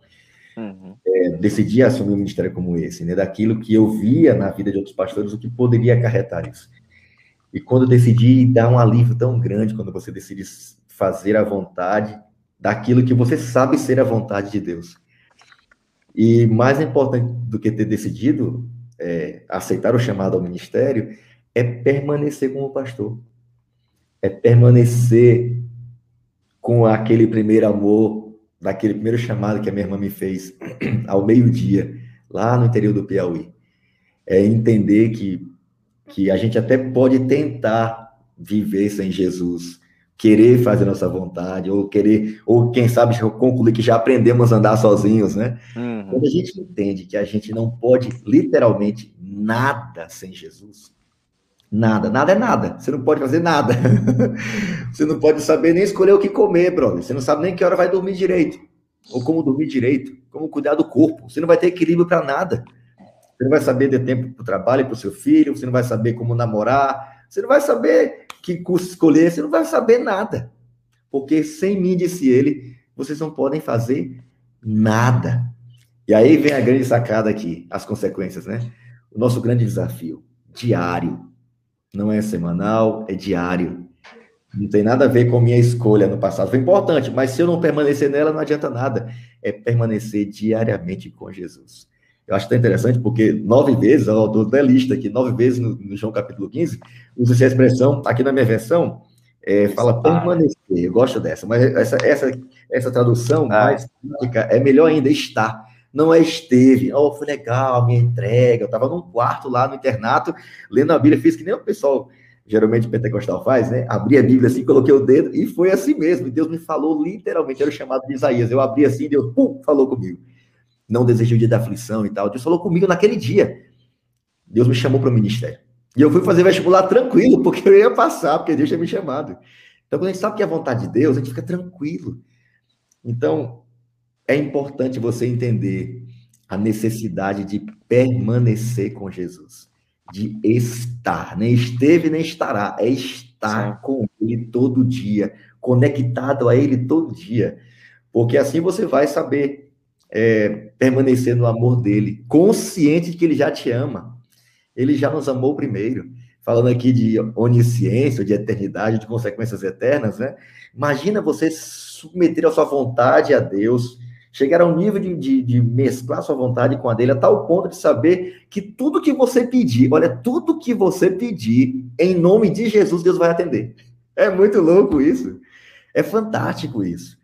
uhum. é, decidi assumir um ministério como esse, né? Daquilo que eu via na vida de outros pastores, o que poderia acarretar isso. E quando eu decidi dar um alívio tão grande, quando você decide fazer a vontade daquilo que você sabe ser a vontade de Deus. E mais importante do que ter decidido é, aceitar o chamado ao ministério é permanecer como pastor. É permanecer com aquele primeiro amor, daquele primeiro chamado que a minha irmã me fez ao meio-dia, lá no interior do Piauí. É entender que, que a gente até pode tentar viver sem Jesus, querer fazer nossa vontade, ou querer, ou quem sabe concluir que já aprendemos a andar sozinhos, né? Uhum. Quando a gente entende que a gente não pode literalmente nada sem Jesus, nada, nada é nada, você não pode fazer nada, você não pode saber nem escolher o que comer, brother, você não sabe nem que hora vai dormir direito, ou como dormir direito, como cuidar do corpo, você não vai ter equilíbrio para nada. Você não vai saber de tempo para o trabalho, para o seu filho, você não vai saber como namorar, você não vai saber que curso escolher, você não vai saber nada. Porque sem mim, disse ele, vocês não podem fazer nada. E aí vem a grande sacada aqui, as consequências, né? O nosso grande desafio, diário. Não é semanal, é diário. Não tem nada a ver com minha escolha no passado. Foi importante, mas se eu não permanecer nela, não adianta nada. É permanecer diariamente com Jesus. Eu acho tão interessante porque nove vezes, o autor da lista aqui, nove vezes no, no João capítulo 15, usa essa expressão, aqui na minha versão, é, fala permanecer. Eu gosto dessa, mas essa, essa, essa tradução ah. mais é melhor ainda, estar. Não é esteve, oh, foi legal, minha entrega. Eu estava num quarto lá no internato, lendo a Bíblia, fiz que nem o pessoal geralmente pentecostal faz, né? Abri a Bíblia assim, coloquei o dedo e foi assim mesmo. E Deus me falou literalmente, era o chamado de Isaías. Eu abri assim, Deus pum, falou comigo não desejei o dia da aflição e tal. Deus falou comigo naquele dia. Deus me chamou para o ministério. E eu fui fazer vestibular tranquilo, porque eu ia passar, porque Deus tinha me chamado. Então, quando a gente sabe que é a vontade de Deus, a gente fica tranquilo. Então, é importante você entender a necessidade de permanecer com Jesus, de estar, nem esteve nem estará, é estar Sim. com Ele todo dia, conectado a Ele todo dia, porque assim você vai saber é, permanecer no amor dele, consciente de que ele já te ama. Ele já nos amou primeiro. Falando aqui de onisciência, de eternidade, de consequências eternas, né? Imagina você submeter a sua vontade a Deus, chegar ao nível de, de, de mesclar sua vontade com a dele, a tal ponto de saber que tudo que você pedir, olha, tudo que você pedir, em nome de Jesus, Deus vai atender. É muito louco isso. É fantástico isso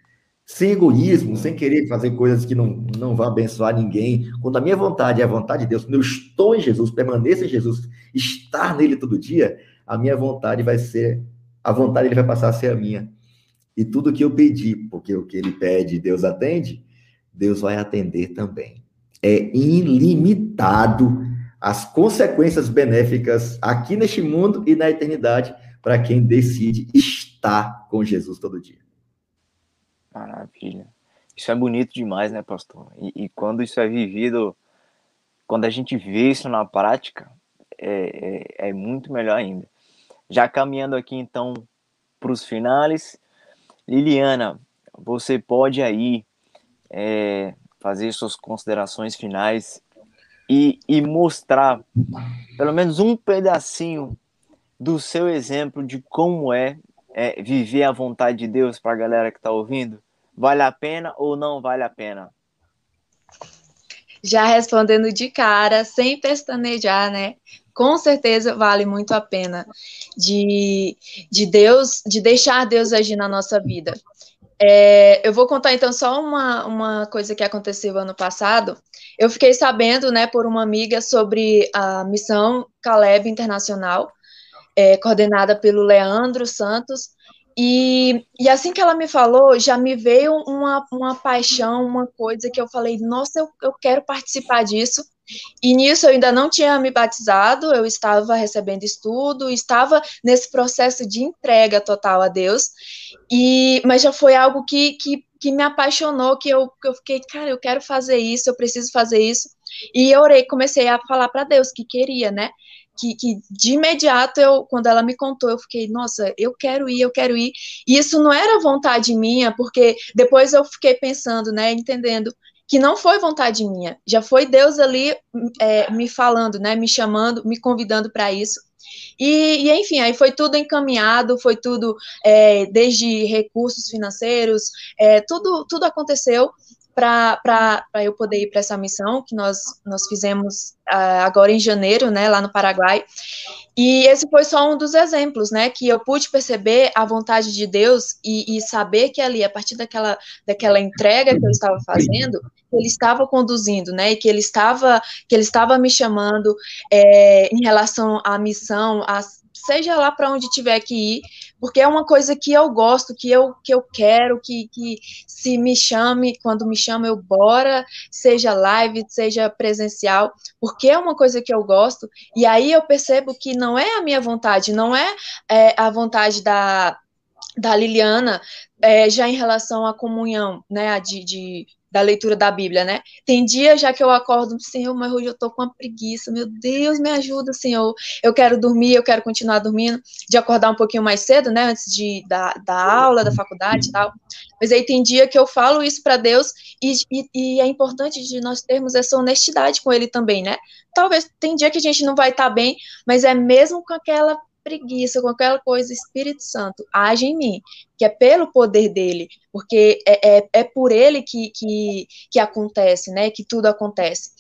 sem egoísmo, sem querer fazer coisas que não, não vão abençoar ninguém. Quando a minha vontade é a vontade de Deus, quando eu estou em Jesus, permaneço em Jesus, estar nele todo dia, a minha vontade vai ser, a vontade ele vai passar a ser a minha. E tudo que eu pedi, porque o que ele pede, Deus atende, Deus vai atender também. É ilimitado as consequências benéficas aqui neste mundo e na eternidade para quem decide estar com Jesus todo dia. Maravilha. Isso é bonito demais, né, pastor? E, e, quando isso é vivido, quando a gente vê isso na prática, é, é, é muito melhor ainda. Já caminhando aqui então para os finais, Liliana, você pode aí é, fazer suas considerações finais e, e mostrar pelo menos um pedacinho do seu exemplo de como é, é viver a vontade de Deus para a galera que está ouvindo? Vale a pena ou não vale a pena? Já respondendo de cara, sem pestanejar, né? Com certeza vale muito a pena de, de Deus, de deixar Deus agir na nossa vida. É, eu vou contar então só uma, uma coisa que aconteceu ano passado. Eu fiquei sabendo, né, por uma amiga sobre a missão Caleb Internacional, é, coordenada pelo Leandro Santos, e, e assim que ela me falou, já me veio uma, uma paixão, uma coisa que eu falei, nossa, eu, eu quero participar disso. E nisso eu ainda não tinha me batizado, eu estava recebendo estudo, estava nesse processo de entrega total a Deus, e mas já foi algo que, que, que me apaixonou, que eu, que eu fiquei, cara, eu quero fazer isso, eu preciso fazer isso. E eu orei, comecei a falar para Deus que queria, né? Que, que, de imediato eu, quando ela me contou, eu fiquei, nossa, eu quero ir, eu quero ir. E isso não era vontade minha, porque depois eu fiquei pensando, né, entendendo que não foi vontade minha, já foi Deus ali é, me falando, né, me chamando, me convidando para isso. E, e, enfim, aí foi tudo encaminhado, foi tudo é, desde recursos financeiros, é, tudo, tudo aconteceu para eu poder ir para essa missão que nós, nós fizemos uh, agora em janeiro, né, lá no Paraguai. E esse foi só um dos exemplos, né, que eu pude perceber a vontade de Deus e, e saber que ali, a partir daquela, daquela entrega que eu estava fazendo, ele estava conduzindo, né, e que ele estava, que ele estava me chamando é, em relação à missão, a, seja lá para onde tiver que ir, porque é uma coisa que eu gosto, que eu, que eu quero, que, que se me chame, quando me chama eu bora, seja live, seja presencial, porque é uma coisa que eu gosto, e aí eu percebo que não é a minha vontade, não é, é a vontade da, da Liliana, é, já em relação à comunhão, né, de, de da leitura da Bíblia, né? Tem dia já que eu acordo, Senhor, mas hoje eu tô com uma preguiça, meu Deus, me ajuda, Senhor. Eu quero dormir, eu quero continuar dormindo, de acordar um pouquinho mais cedo, né? Antes de, da, da aula, da faculdade e tal. Mas aí tem dia que eu falo isso para Deus e, e, e, é importante de nós termos essa honestidade com Ele também, né? Talvez tem dia que a gente não vai estar tá bem, mas é mesmo com aquela preguiça, com aquela coisa, Espírito Santo, age em mim, que é pelo poder dele, porque é, é, é por ele que, que, que acontece, né? Que tudo acontece.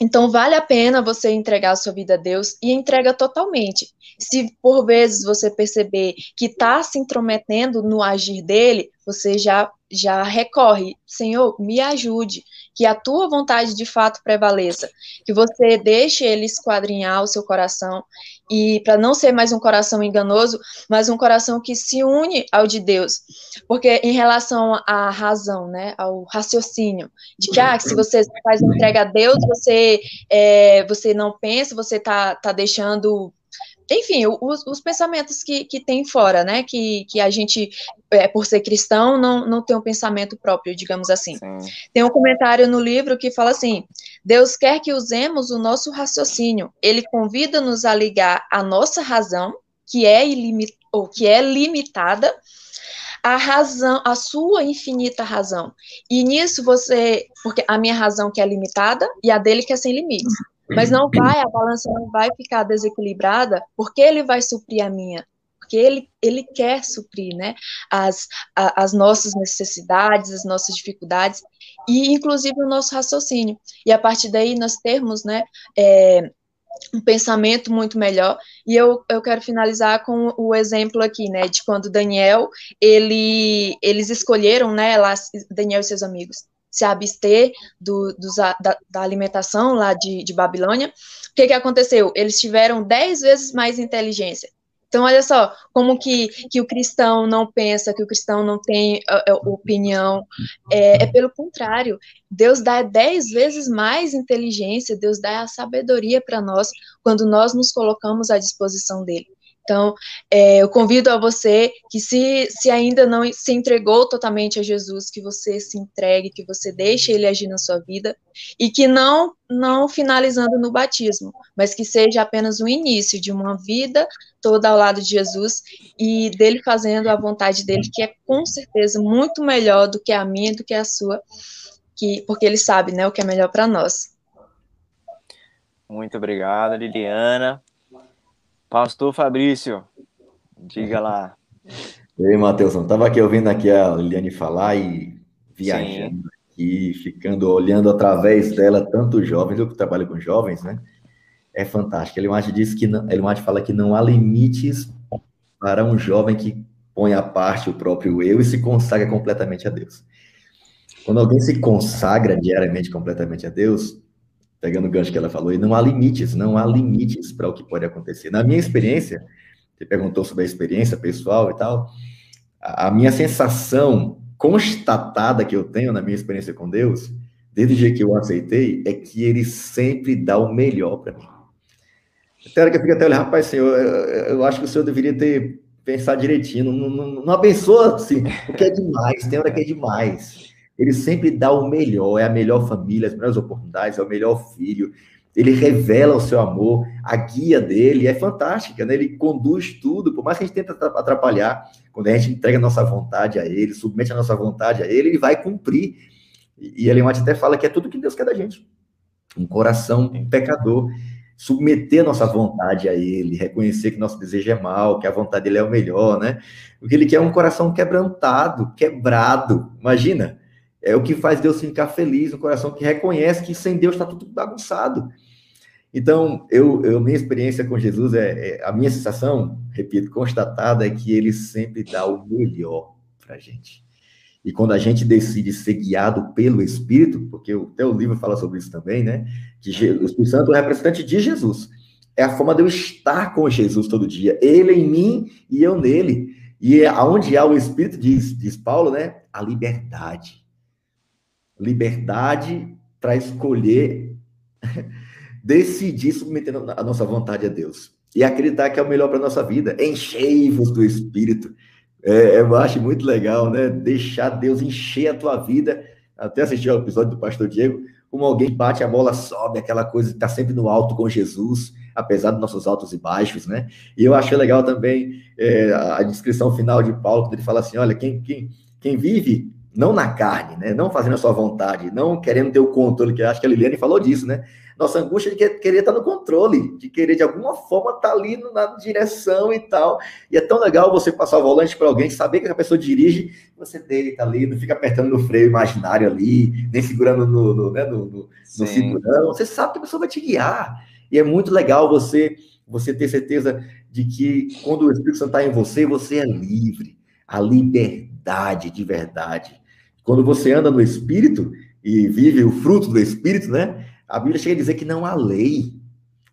Então, vale a pena você entregar a sua vida a Deus e entrega totalmente. Se por vezes você perceber que está se intrometendo no agir dele, você já, já recorre, Senhor, me ajude, que a tua vontade de fato prevaleça, que você deixe ele esquadrinhar o seu coração e para não ser mais um coração enganoso, mas um coração que se une ao de Deus. Porque em relação à razão, né, ao raciocínio, de que ah, se você faz entrega a Deus, você é, você não pensa, você tá, tá deixando enfim, os, os, pensamentos que, que tem fora, né? Que, que a gente, é, por ser cristão, não, não tem um pensamento próprio, digamos assim. Sim. Tem um comentário no livro que fala assim: Deus quer que usemos o nosso raciocínio. Ele convida-nos a ligar a nossa razão, que é, ilimit, ou que é limitada, a razão, a sua infinita razão. E nisso você, porque a minha razão que é limitada e a dele que é sem limites. Mas não vai, a balança não vai ficar desequilibrada, porque ele vai suprir a minha. Porque ele, ele quer suprir né, as, a, as nossas necessidades, as nossas dificuldades, e inclusive o nosso raciocínio. E a partir daí nós termos né, é, um pensamento muito melhor. E eu, eu quero finalizar com o exemplo aqui, né, de quando Daniel, ele, eles escolheram, né, lá, Daniel e seus amigos, se abster do, da, da, alimentação lá de, de Babilônia, o que, que aconteceu? Eles tiveram dez vezes mais inteligência. Então, olha só, como que, que o cristão não pensa, que o cristão não tem uh, opinião. É, é, pelo contrário, Deus dá dez vezes mais inteligência, Deus dá a sabedoria para nós quando nós nos colocamos à disposição dele. Então, é, eu convido a você que, se, se ainda não se entregou totalmente a Jesus, que você se entregue, que você deixe ele agir na sua vida, e que não, não finalizando no batismo, mas que seja apenas o início de uma vida toda ao lado de Jesus e dele fazendo a vontade dele, que é com certeza muito melhor do que a minha, do que a sua, que, porque ele sabe né, o que é melhor para nós. Muito obrigado, Liliana. Pastor Fabrício, diga lá. E aí, Matheus, estava aqui ouvindo aqui a Liliane falar e viajando Sim. aqui, ficando olhando através dela tantos jovens, eu que trabalho com jovens, né? É fantástico. Ele diz que não, ele mais fala que não há limites para um jovem que põe à parte o próprio eu e se consagra completamente a Deus. Quando alguém se consagra diariamente completamente a Deus, pegando o gancho que ela falou, e não há limites, não há limites para o que pode acontecer. Na minha experiência, você perguntou sobre a experiência pessoal e tal, a, minha sensação constatada que eu tenho na minha experiência com Deus, desde o dia que eu aceitei, é que Ele sempre dá o melhor para mim. Até hora que eu fico até olhando, rapaz, Senhor, eu, eu, acho que o Senhor deveria ter pensado direitinho, não, não, não abençoa assim, porque é demais, tem hora que é demais. Ele sempre dá o melhor, é a melhor família, as melhores oportunidades, é o melhor filho. Ele revela o seu amor, a guia dele é fantástica, né? Ele conduz tudo, por mais que a gente tente atrapalhar, quando a gente entrega a nossa vontade a ele, submete a nossa vontade a ele, ele vai cumprir. E Ellen White até fala que é tudo que Deus quer da gente. Um coração pecador, submeter a nossa vontade a Ele, reconhecer que nosso desejo é mal, que a vontade dele é o melhor, né? O que Ele quer é um coração quebrantado, quebrado. Imagina, é o que faz Deus ficar feliz, um coração que reconhece que sem Deus está tudo bagunçado. Então, eu, eu, minha experiência com Jesus é, é, a minha sensação, repito, constatada é que ele sempre dá o melhor para gente. E quando a gente decide ser guiado pelo Espírito, porque até o livro fala sobre isso também, né? Que o Espírito Santo é representante de Jesus. É a forma de eu estar com Jesus todo dia. Ele em mim e eu nele. E é aonde há o Espírito, diz, diz Paulo, né? A liberdade. Liberdade para escolher, decidir submetendo a nossa vontade a Deus. E acreditar que é o melhor para nossa vida. Enchei-vos do Espírito. É, eu acho muito legal, né? Deixar Deus encher a tua vida. Até assisti ao episódio do Pastor Diego, como alguém bate a bola, sobe, aquela coisa está sempre no alto com Jesus, apesar dos nossos altos e baixos, né? E eu achei legal também é, a descrição final de Paulo, quando ele fala assim: olha, quem, quem, quem vive não na carne, né? Não fazendo a sua vontade, não querendo ter o controle, que acho que a Liliane falou disso, né? Nossa angústia de querer estar no controle, de querer de alguma forma estar ali na direção e tal. E é tão legal você passar o volante para alguém, saber que a pessoa dirige, você deita ali, não fica apertando no freio imaginário ali, nem segurando no, no, né, no, no, no cinturão. Você sabe que a pessoa vai te guiar. E é muito legal você, você ter certeza de que quando o Espírito Santo está em você, você é livre. A liberdade de verdade. Quando você anda no Espírito e vive o fruto do Espírito, né? A Bíblia chega a dizer que não há lei,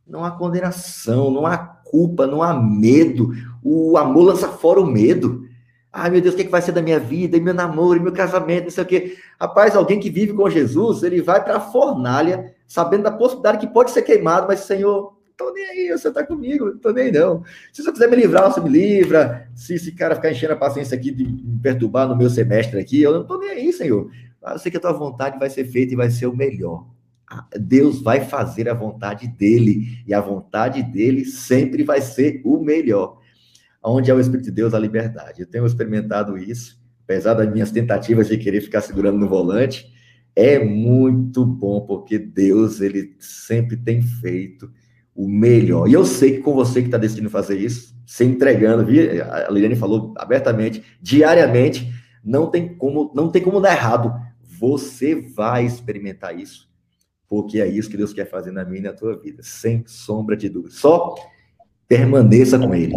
não há condenação, não há culpa, não há medo. O amor lança fora o medo. Ai, meu Deus, o que, é que vai ser da minha vida, e meu namoro, e meu casamento, não sei o quê. Rapaz, alguém que vive com Jesus, ele vai para a fornalha, sabendo da possibilidade que pode ser queimado, mas, Senhor, tô nem aí, você tá comigo, não tô nem aí, não. Se você quiser me livrar, você me livra. Se esse cara ficar enchendo a paciência aqui de me perturbar no meu semestre aqui, eu não tô nem aí, Senhor. Eu sei que a tua vontade vai ser feita e vai ser o melhor. Deus vai fazer a vontade dele, e a vontade dele sempre vai ser o melhor. Onde é o Espírito de Deus, a liberdade. Eu tenho experimentado isso, apesar das minhas tentativas de querer ficar segurando no volante, é muito bom, porque Deus, ele sempre tem feito o melhor. E eu sei que com você que está decidindo fazer isso, se entregando, a Liliane falou abertamente, diariamente, não tem como, não tem como dar errado. Você vai experimentar isso porque é isso que Deus quer fazer na minha e na tua vida, sem sombra de dúvida. Só permaneça com Ele.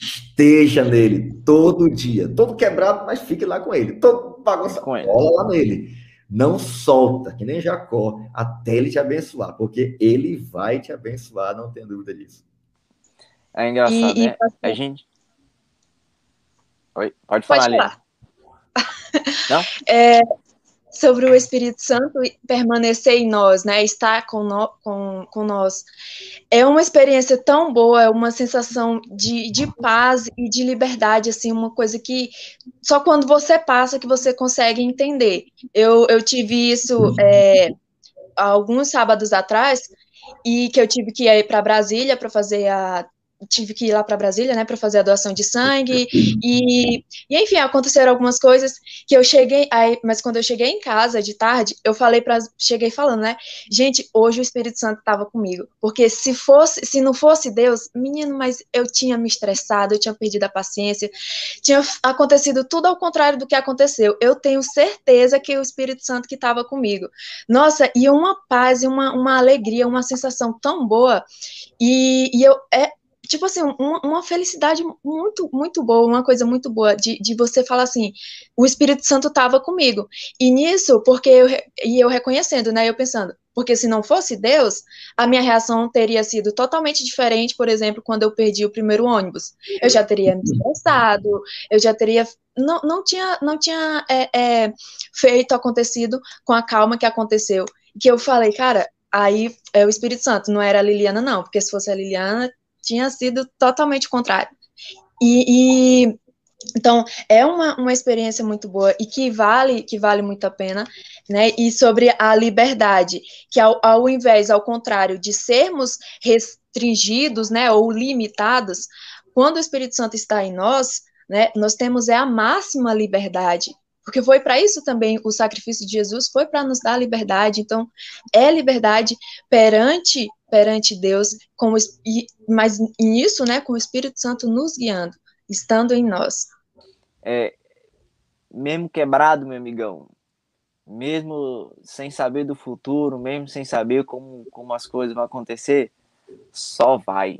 Esteja nele todo dia, todo quebrado, mas fique lá com ele, todo bagunçado, bola lá nele. Não solta, que nem Jacó, até ele te abençoar, porque ele vai te abençoar, não tem dúvida disso. É engraçado, e, né? E... A gente. Oi, pode falar, pode falar. Não? É, sobre o Espírito Santo permanecer em nós, né, estar com, no, com, com nós. É uma experiência tão boa, é uma sensação de, de paz e de liberdade, assim, uma coisa que só quando você passa que você consegue entender. Eu, eu tive isso é, alguns sábados atrás, e que eu tive que ir para Brasília para fazer a tive que ir lá para Brasília, né, para fazer a doação de sangue e, e, enfim, aconteceram algumas coisas que eu cheguei, aí, mas quando eu cheguei em casa de tarde, eu falei para, cheguei falando, né, gente, hoje o Espírito Santo estava comigo, porque se fosse, se não fosse Deus, menino, mas eu tinha me estressado, eu tinha perdido a paciência, tinha acontecido tudo ao contrário do que aconteceu. Eu tenho certeza que o Espírito Santo que estava comigo. Nossa, e uma paz uma, uma alegria, uma sensação tão boa. E, e eu é, tipo assim, uma, uma, felicidade muito, muito boa, uma coisa muito boa de, de você falar assim, o Espírito Santo estava comigo. E nisso, porque eu, e eu reconhecendo, né, eu pensando, porque se não fosse Deus, a minha reação teria sido totalmente diferente, por exemplo, quando eu perdi o primeiro ônibus. Eu já teria me estressado, eu já teria. Não, não tinha, não tinha é, é, feito acontecido com a calma que aconteceu. Que eu falei, cara, aí é o Espírito Santo, não era a Liliana, não, porque se fosse a Liliana, tinha sido totalmente o contrário. E, e, então é uma, uma experiência muito boa e que vale que vale muito a pena, né? E sobre a liberdade, que ao, ao invés, ao contrário, de sermos restringidos, né, ou limitados, quando o Espírito Santo está em nós, né, nós temos é a máxima liberdade, porque foi para isso também o sacrifício de Jesus, foi para nos dar liberdade. Então, é liberdade perante perante Deus, com, mas nisso, né, com o Espírito Santo nos guiando, estando em nós. É, mesmo quebrado, meu amigão, mesmo sem saber do futuro, mesmo sem saber como, como as coisas vão acontecer, só vai.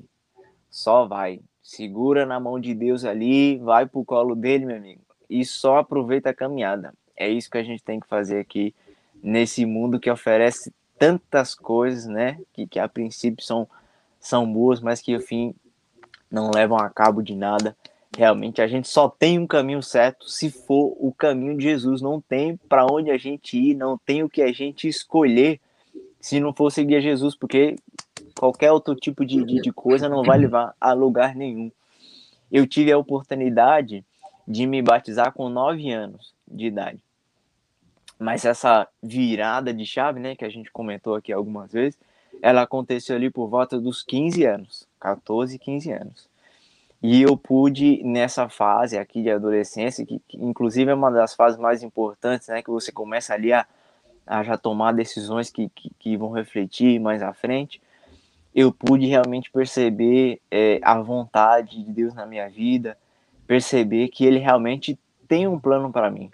Só vai. Segura na mão de Deus ali, vai pro colo dele, meu amigo, e só aproveita a caminhada. É isso que a gente tem que fazer aqui nesse mundo que oferece tantas coisas, né, que, que a princípio são, são boas, mas que, enfim, não levam a cabo de nada. Realmente, a gente só tem um caminho certo se for o caminho de Jesus. Não tem para onde a gente ir, não tem o que a gente escolher se não for seguir Jesus, porque qualquer outro tipo de, de, de coisa não vai levar a lugar nenhum. Eu tive a oportunidade de me batizar com nove anos de idade. Mas essa virada de chave, né, que a gente comentou aqui algumas vezes, ela aconteceu ali por volta dos 15 anos, 14, 15 anos. E eu pude, nessa fase aqui de adolescência, que, que inclusive é uma das fases mais importantes, né, que você começa ali a, a já tomar decisões que, que, que vão refletir mais à frente, eu pude realmente perceber é, a vontade de Deus na minha vida, perceber que Ele realmente tem um plano para mim.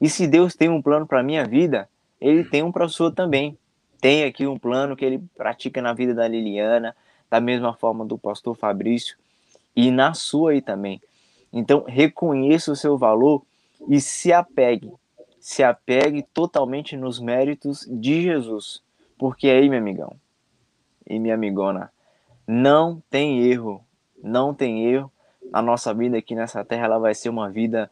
E se Deus tem um plano para a minha vida, Ele tem um para a sua também. Tem aqui um plano que Ele pratica na vida da Liliana, da mesma forma do pastor Fabrício, e na sua aí também. Então, reconheça o seu valor e se apegue. Se apegue totalmente nos méritos de Jesus. Porque aí, meu amigão e minha amigona, não tem erro. Não tem erro. A nossa vida aqui nessa terra ela vai ser uma vida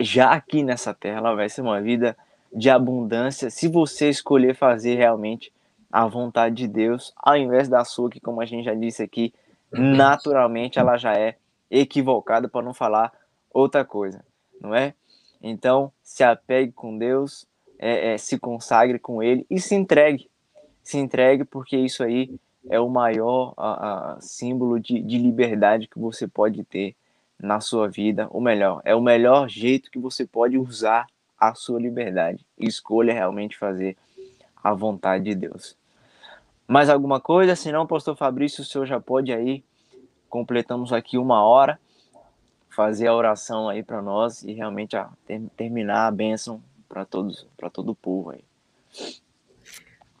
já aqui nessa terra, ela vai ser uma vida de abundância se você escolher fazer realmente a vontade de Deus, ao invés da sua, que, como a gente já disse aqui, naturalmente ela já é equivocada, para não falar outra coisa, não é? Então, se apegue com Deus, é, é, se consagre com Ele e se entregue. Se entregue, porque isso aí é o maior a, a, símbolo de, de liberdade que você pode ter na sua vida, ou melhor, é o melhor jeito que você pode usar a sua liberdade. Escolha realmente fazer a vontade de Deus. Mais alguma coisa? Se não, pastor Fabrício, o senhor já pode aí. Completamos aqui uma hora. Fazer a oração aí para nós e realmente a, ter, terminar a bênção para todos, para todo o povo aí.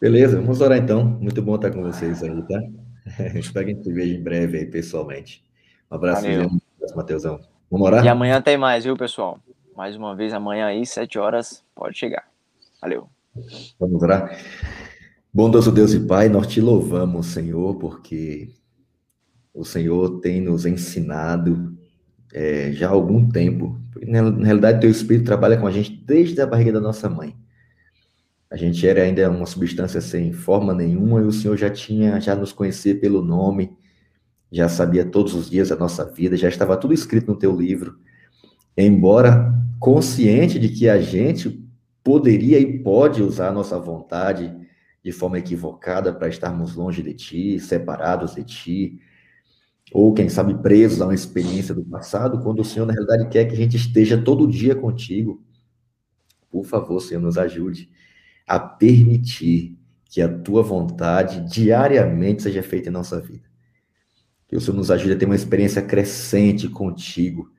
Beleza, vamos orar então. Muito bom estar com vocês aí, tá? Espero que a gente se veja em breve aí pessoalmente. Um abraço, Valeu. Mateusão. Vamos orar? E amanhã tem mais, viu, pessoal? Mais uma vez, amanhã aí, sete horas, pode chegar. Valeu. Vamos orar. Bondoso Deus e Pai, nós te louvamos, Senhor, porque o Senhor tem nos ensinado é, já há algum tempo. Na realidade, teu Espírito trabalha com a gente desde a barriga da nossa mãe. A gente era ainda uma substância sem forma nenhuma e o Senhor já tinha, já nos conhecia pelo nome, já sabia todos os dias da nossa vida, já estava tudo escrito no teu livro. Embora consciente de que a gente poderia e pode usar a nossa vontade de forma equivocada para estarmos longe de ti, separados de ti, ou quem sabe presos a uma experiência do passado, quando o Senhor na realidade quer que a gente esteja todo dia contigo. Por favor, Senhor, nos ajude a permitir que a tua vontade diariamente seja feita em nossa vida. Que o Senhor nos ajude a ter uma experiência crescente contigo,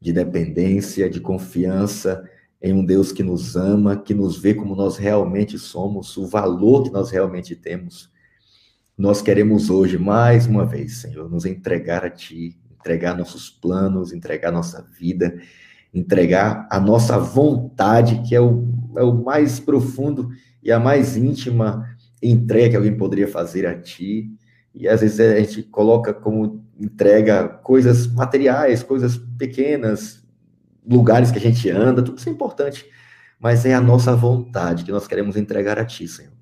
de dependência, de confiança em um Deus que nos ama, que nos vê como nós realmente somos, o valor que nós realmente temos. Nós queremos hoje, mais uma vez, Senhor, nos entregar a Ti, entregar nossos planos, entregar nossa vida, entregar a nossa vontade, que é o, o mais profundo e a mais íntima entrega que alguém poderia fazer a Ti e às vezes a gente coloca como entrega coisas materiais, coisas pequenas, lugares que a gente anda, tudo isso é importante, mas é a nossa vontade que nós queremos entregar a Ti, Senhor.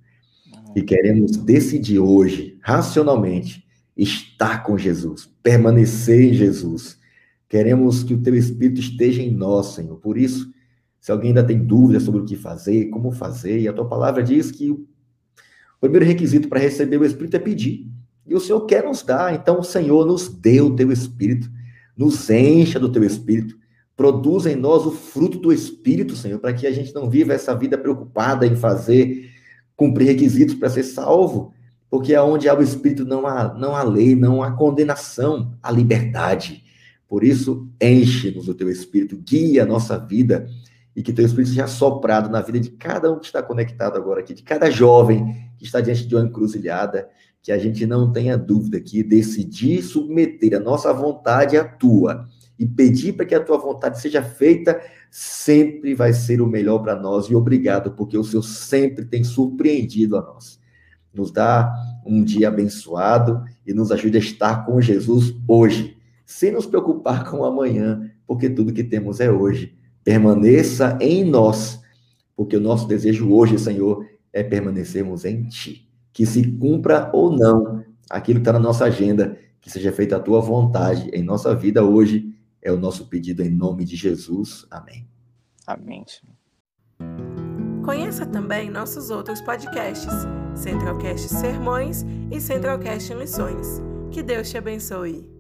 E queremos decidir hoje, racionalmente, estar com Jesus, permanecer em Jesus. Queremos que o Teu Espírito esteja em nós, Senhor. Por isso, se alguém ainda tem dúvidas sobre o que fazer, como fazer, e a Tua palavra diz que o primeiro requisito para receber o Espírito é pedir. E o Senhor quer nos dar. Então, o Senhor nos deu o teu espírito, nos encha do teu espírito, Produza em nós o fruto do Espírito, Senhor, para que a gente não viva essa vida preocupada em fazer, cumprir requisitos para ser salvo, porque aonde há o Espírito não há, não há lei, não há condenação, há liberdade. Por isso, enche-nos o teu Espírito, guia a nossa vida e que teu Espírito seja soprado na vida de cada um que está conectado agora aqui, de cada jovem que está diante de uma encruzilhada, que a gente não tenha dúvida que decidir submeter a nossa vontade à tua e pedir para que a tua vontade seja feita sempre vai ser o melhor para nós e obrigado porque o Senhor sempre tem surpreendido a nós nos dá um dia abençoado e nos ajude a estar com Jesus hoje, sem nos preocupar com amanhã, porque tudo que temos é hoje. Permaneça em nós, porque o nosso desejo hoje, Senhor, é permanecermos em Ti. Que se cumpra ou não aquilo que está na nossa agenda, que seja feita a Tua vontade em nossa vida hoje, é o nosso pedido em nome de Jesus. Amém. Amém. Conheça também nossos outros podcasts, Centralcast Sermões e Centralcast Missões. Que Deus te abençoe.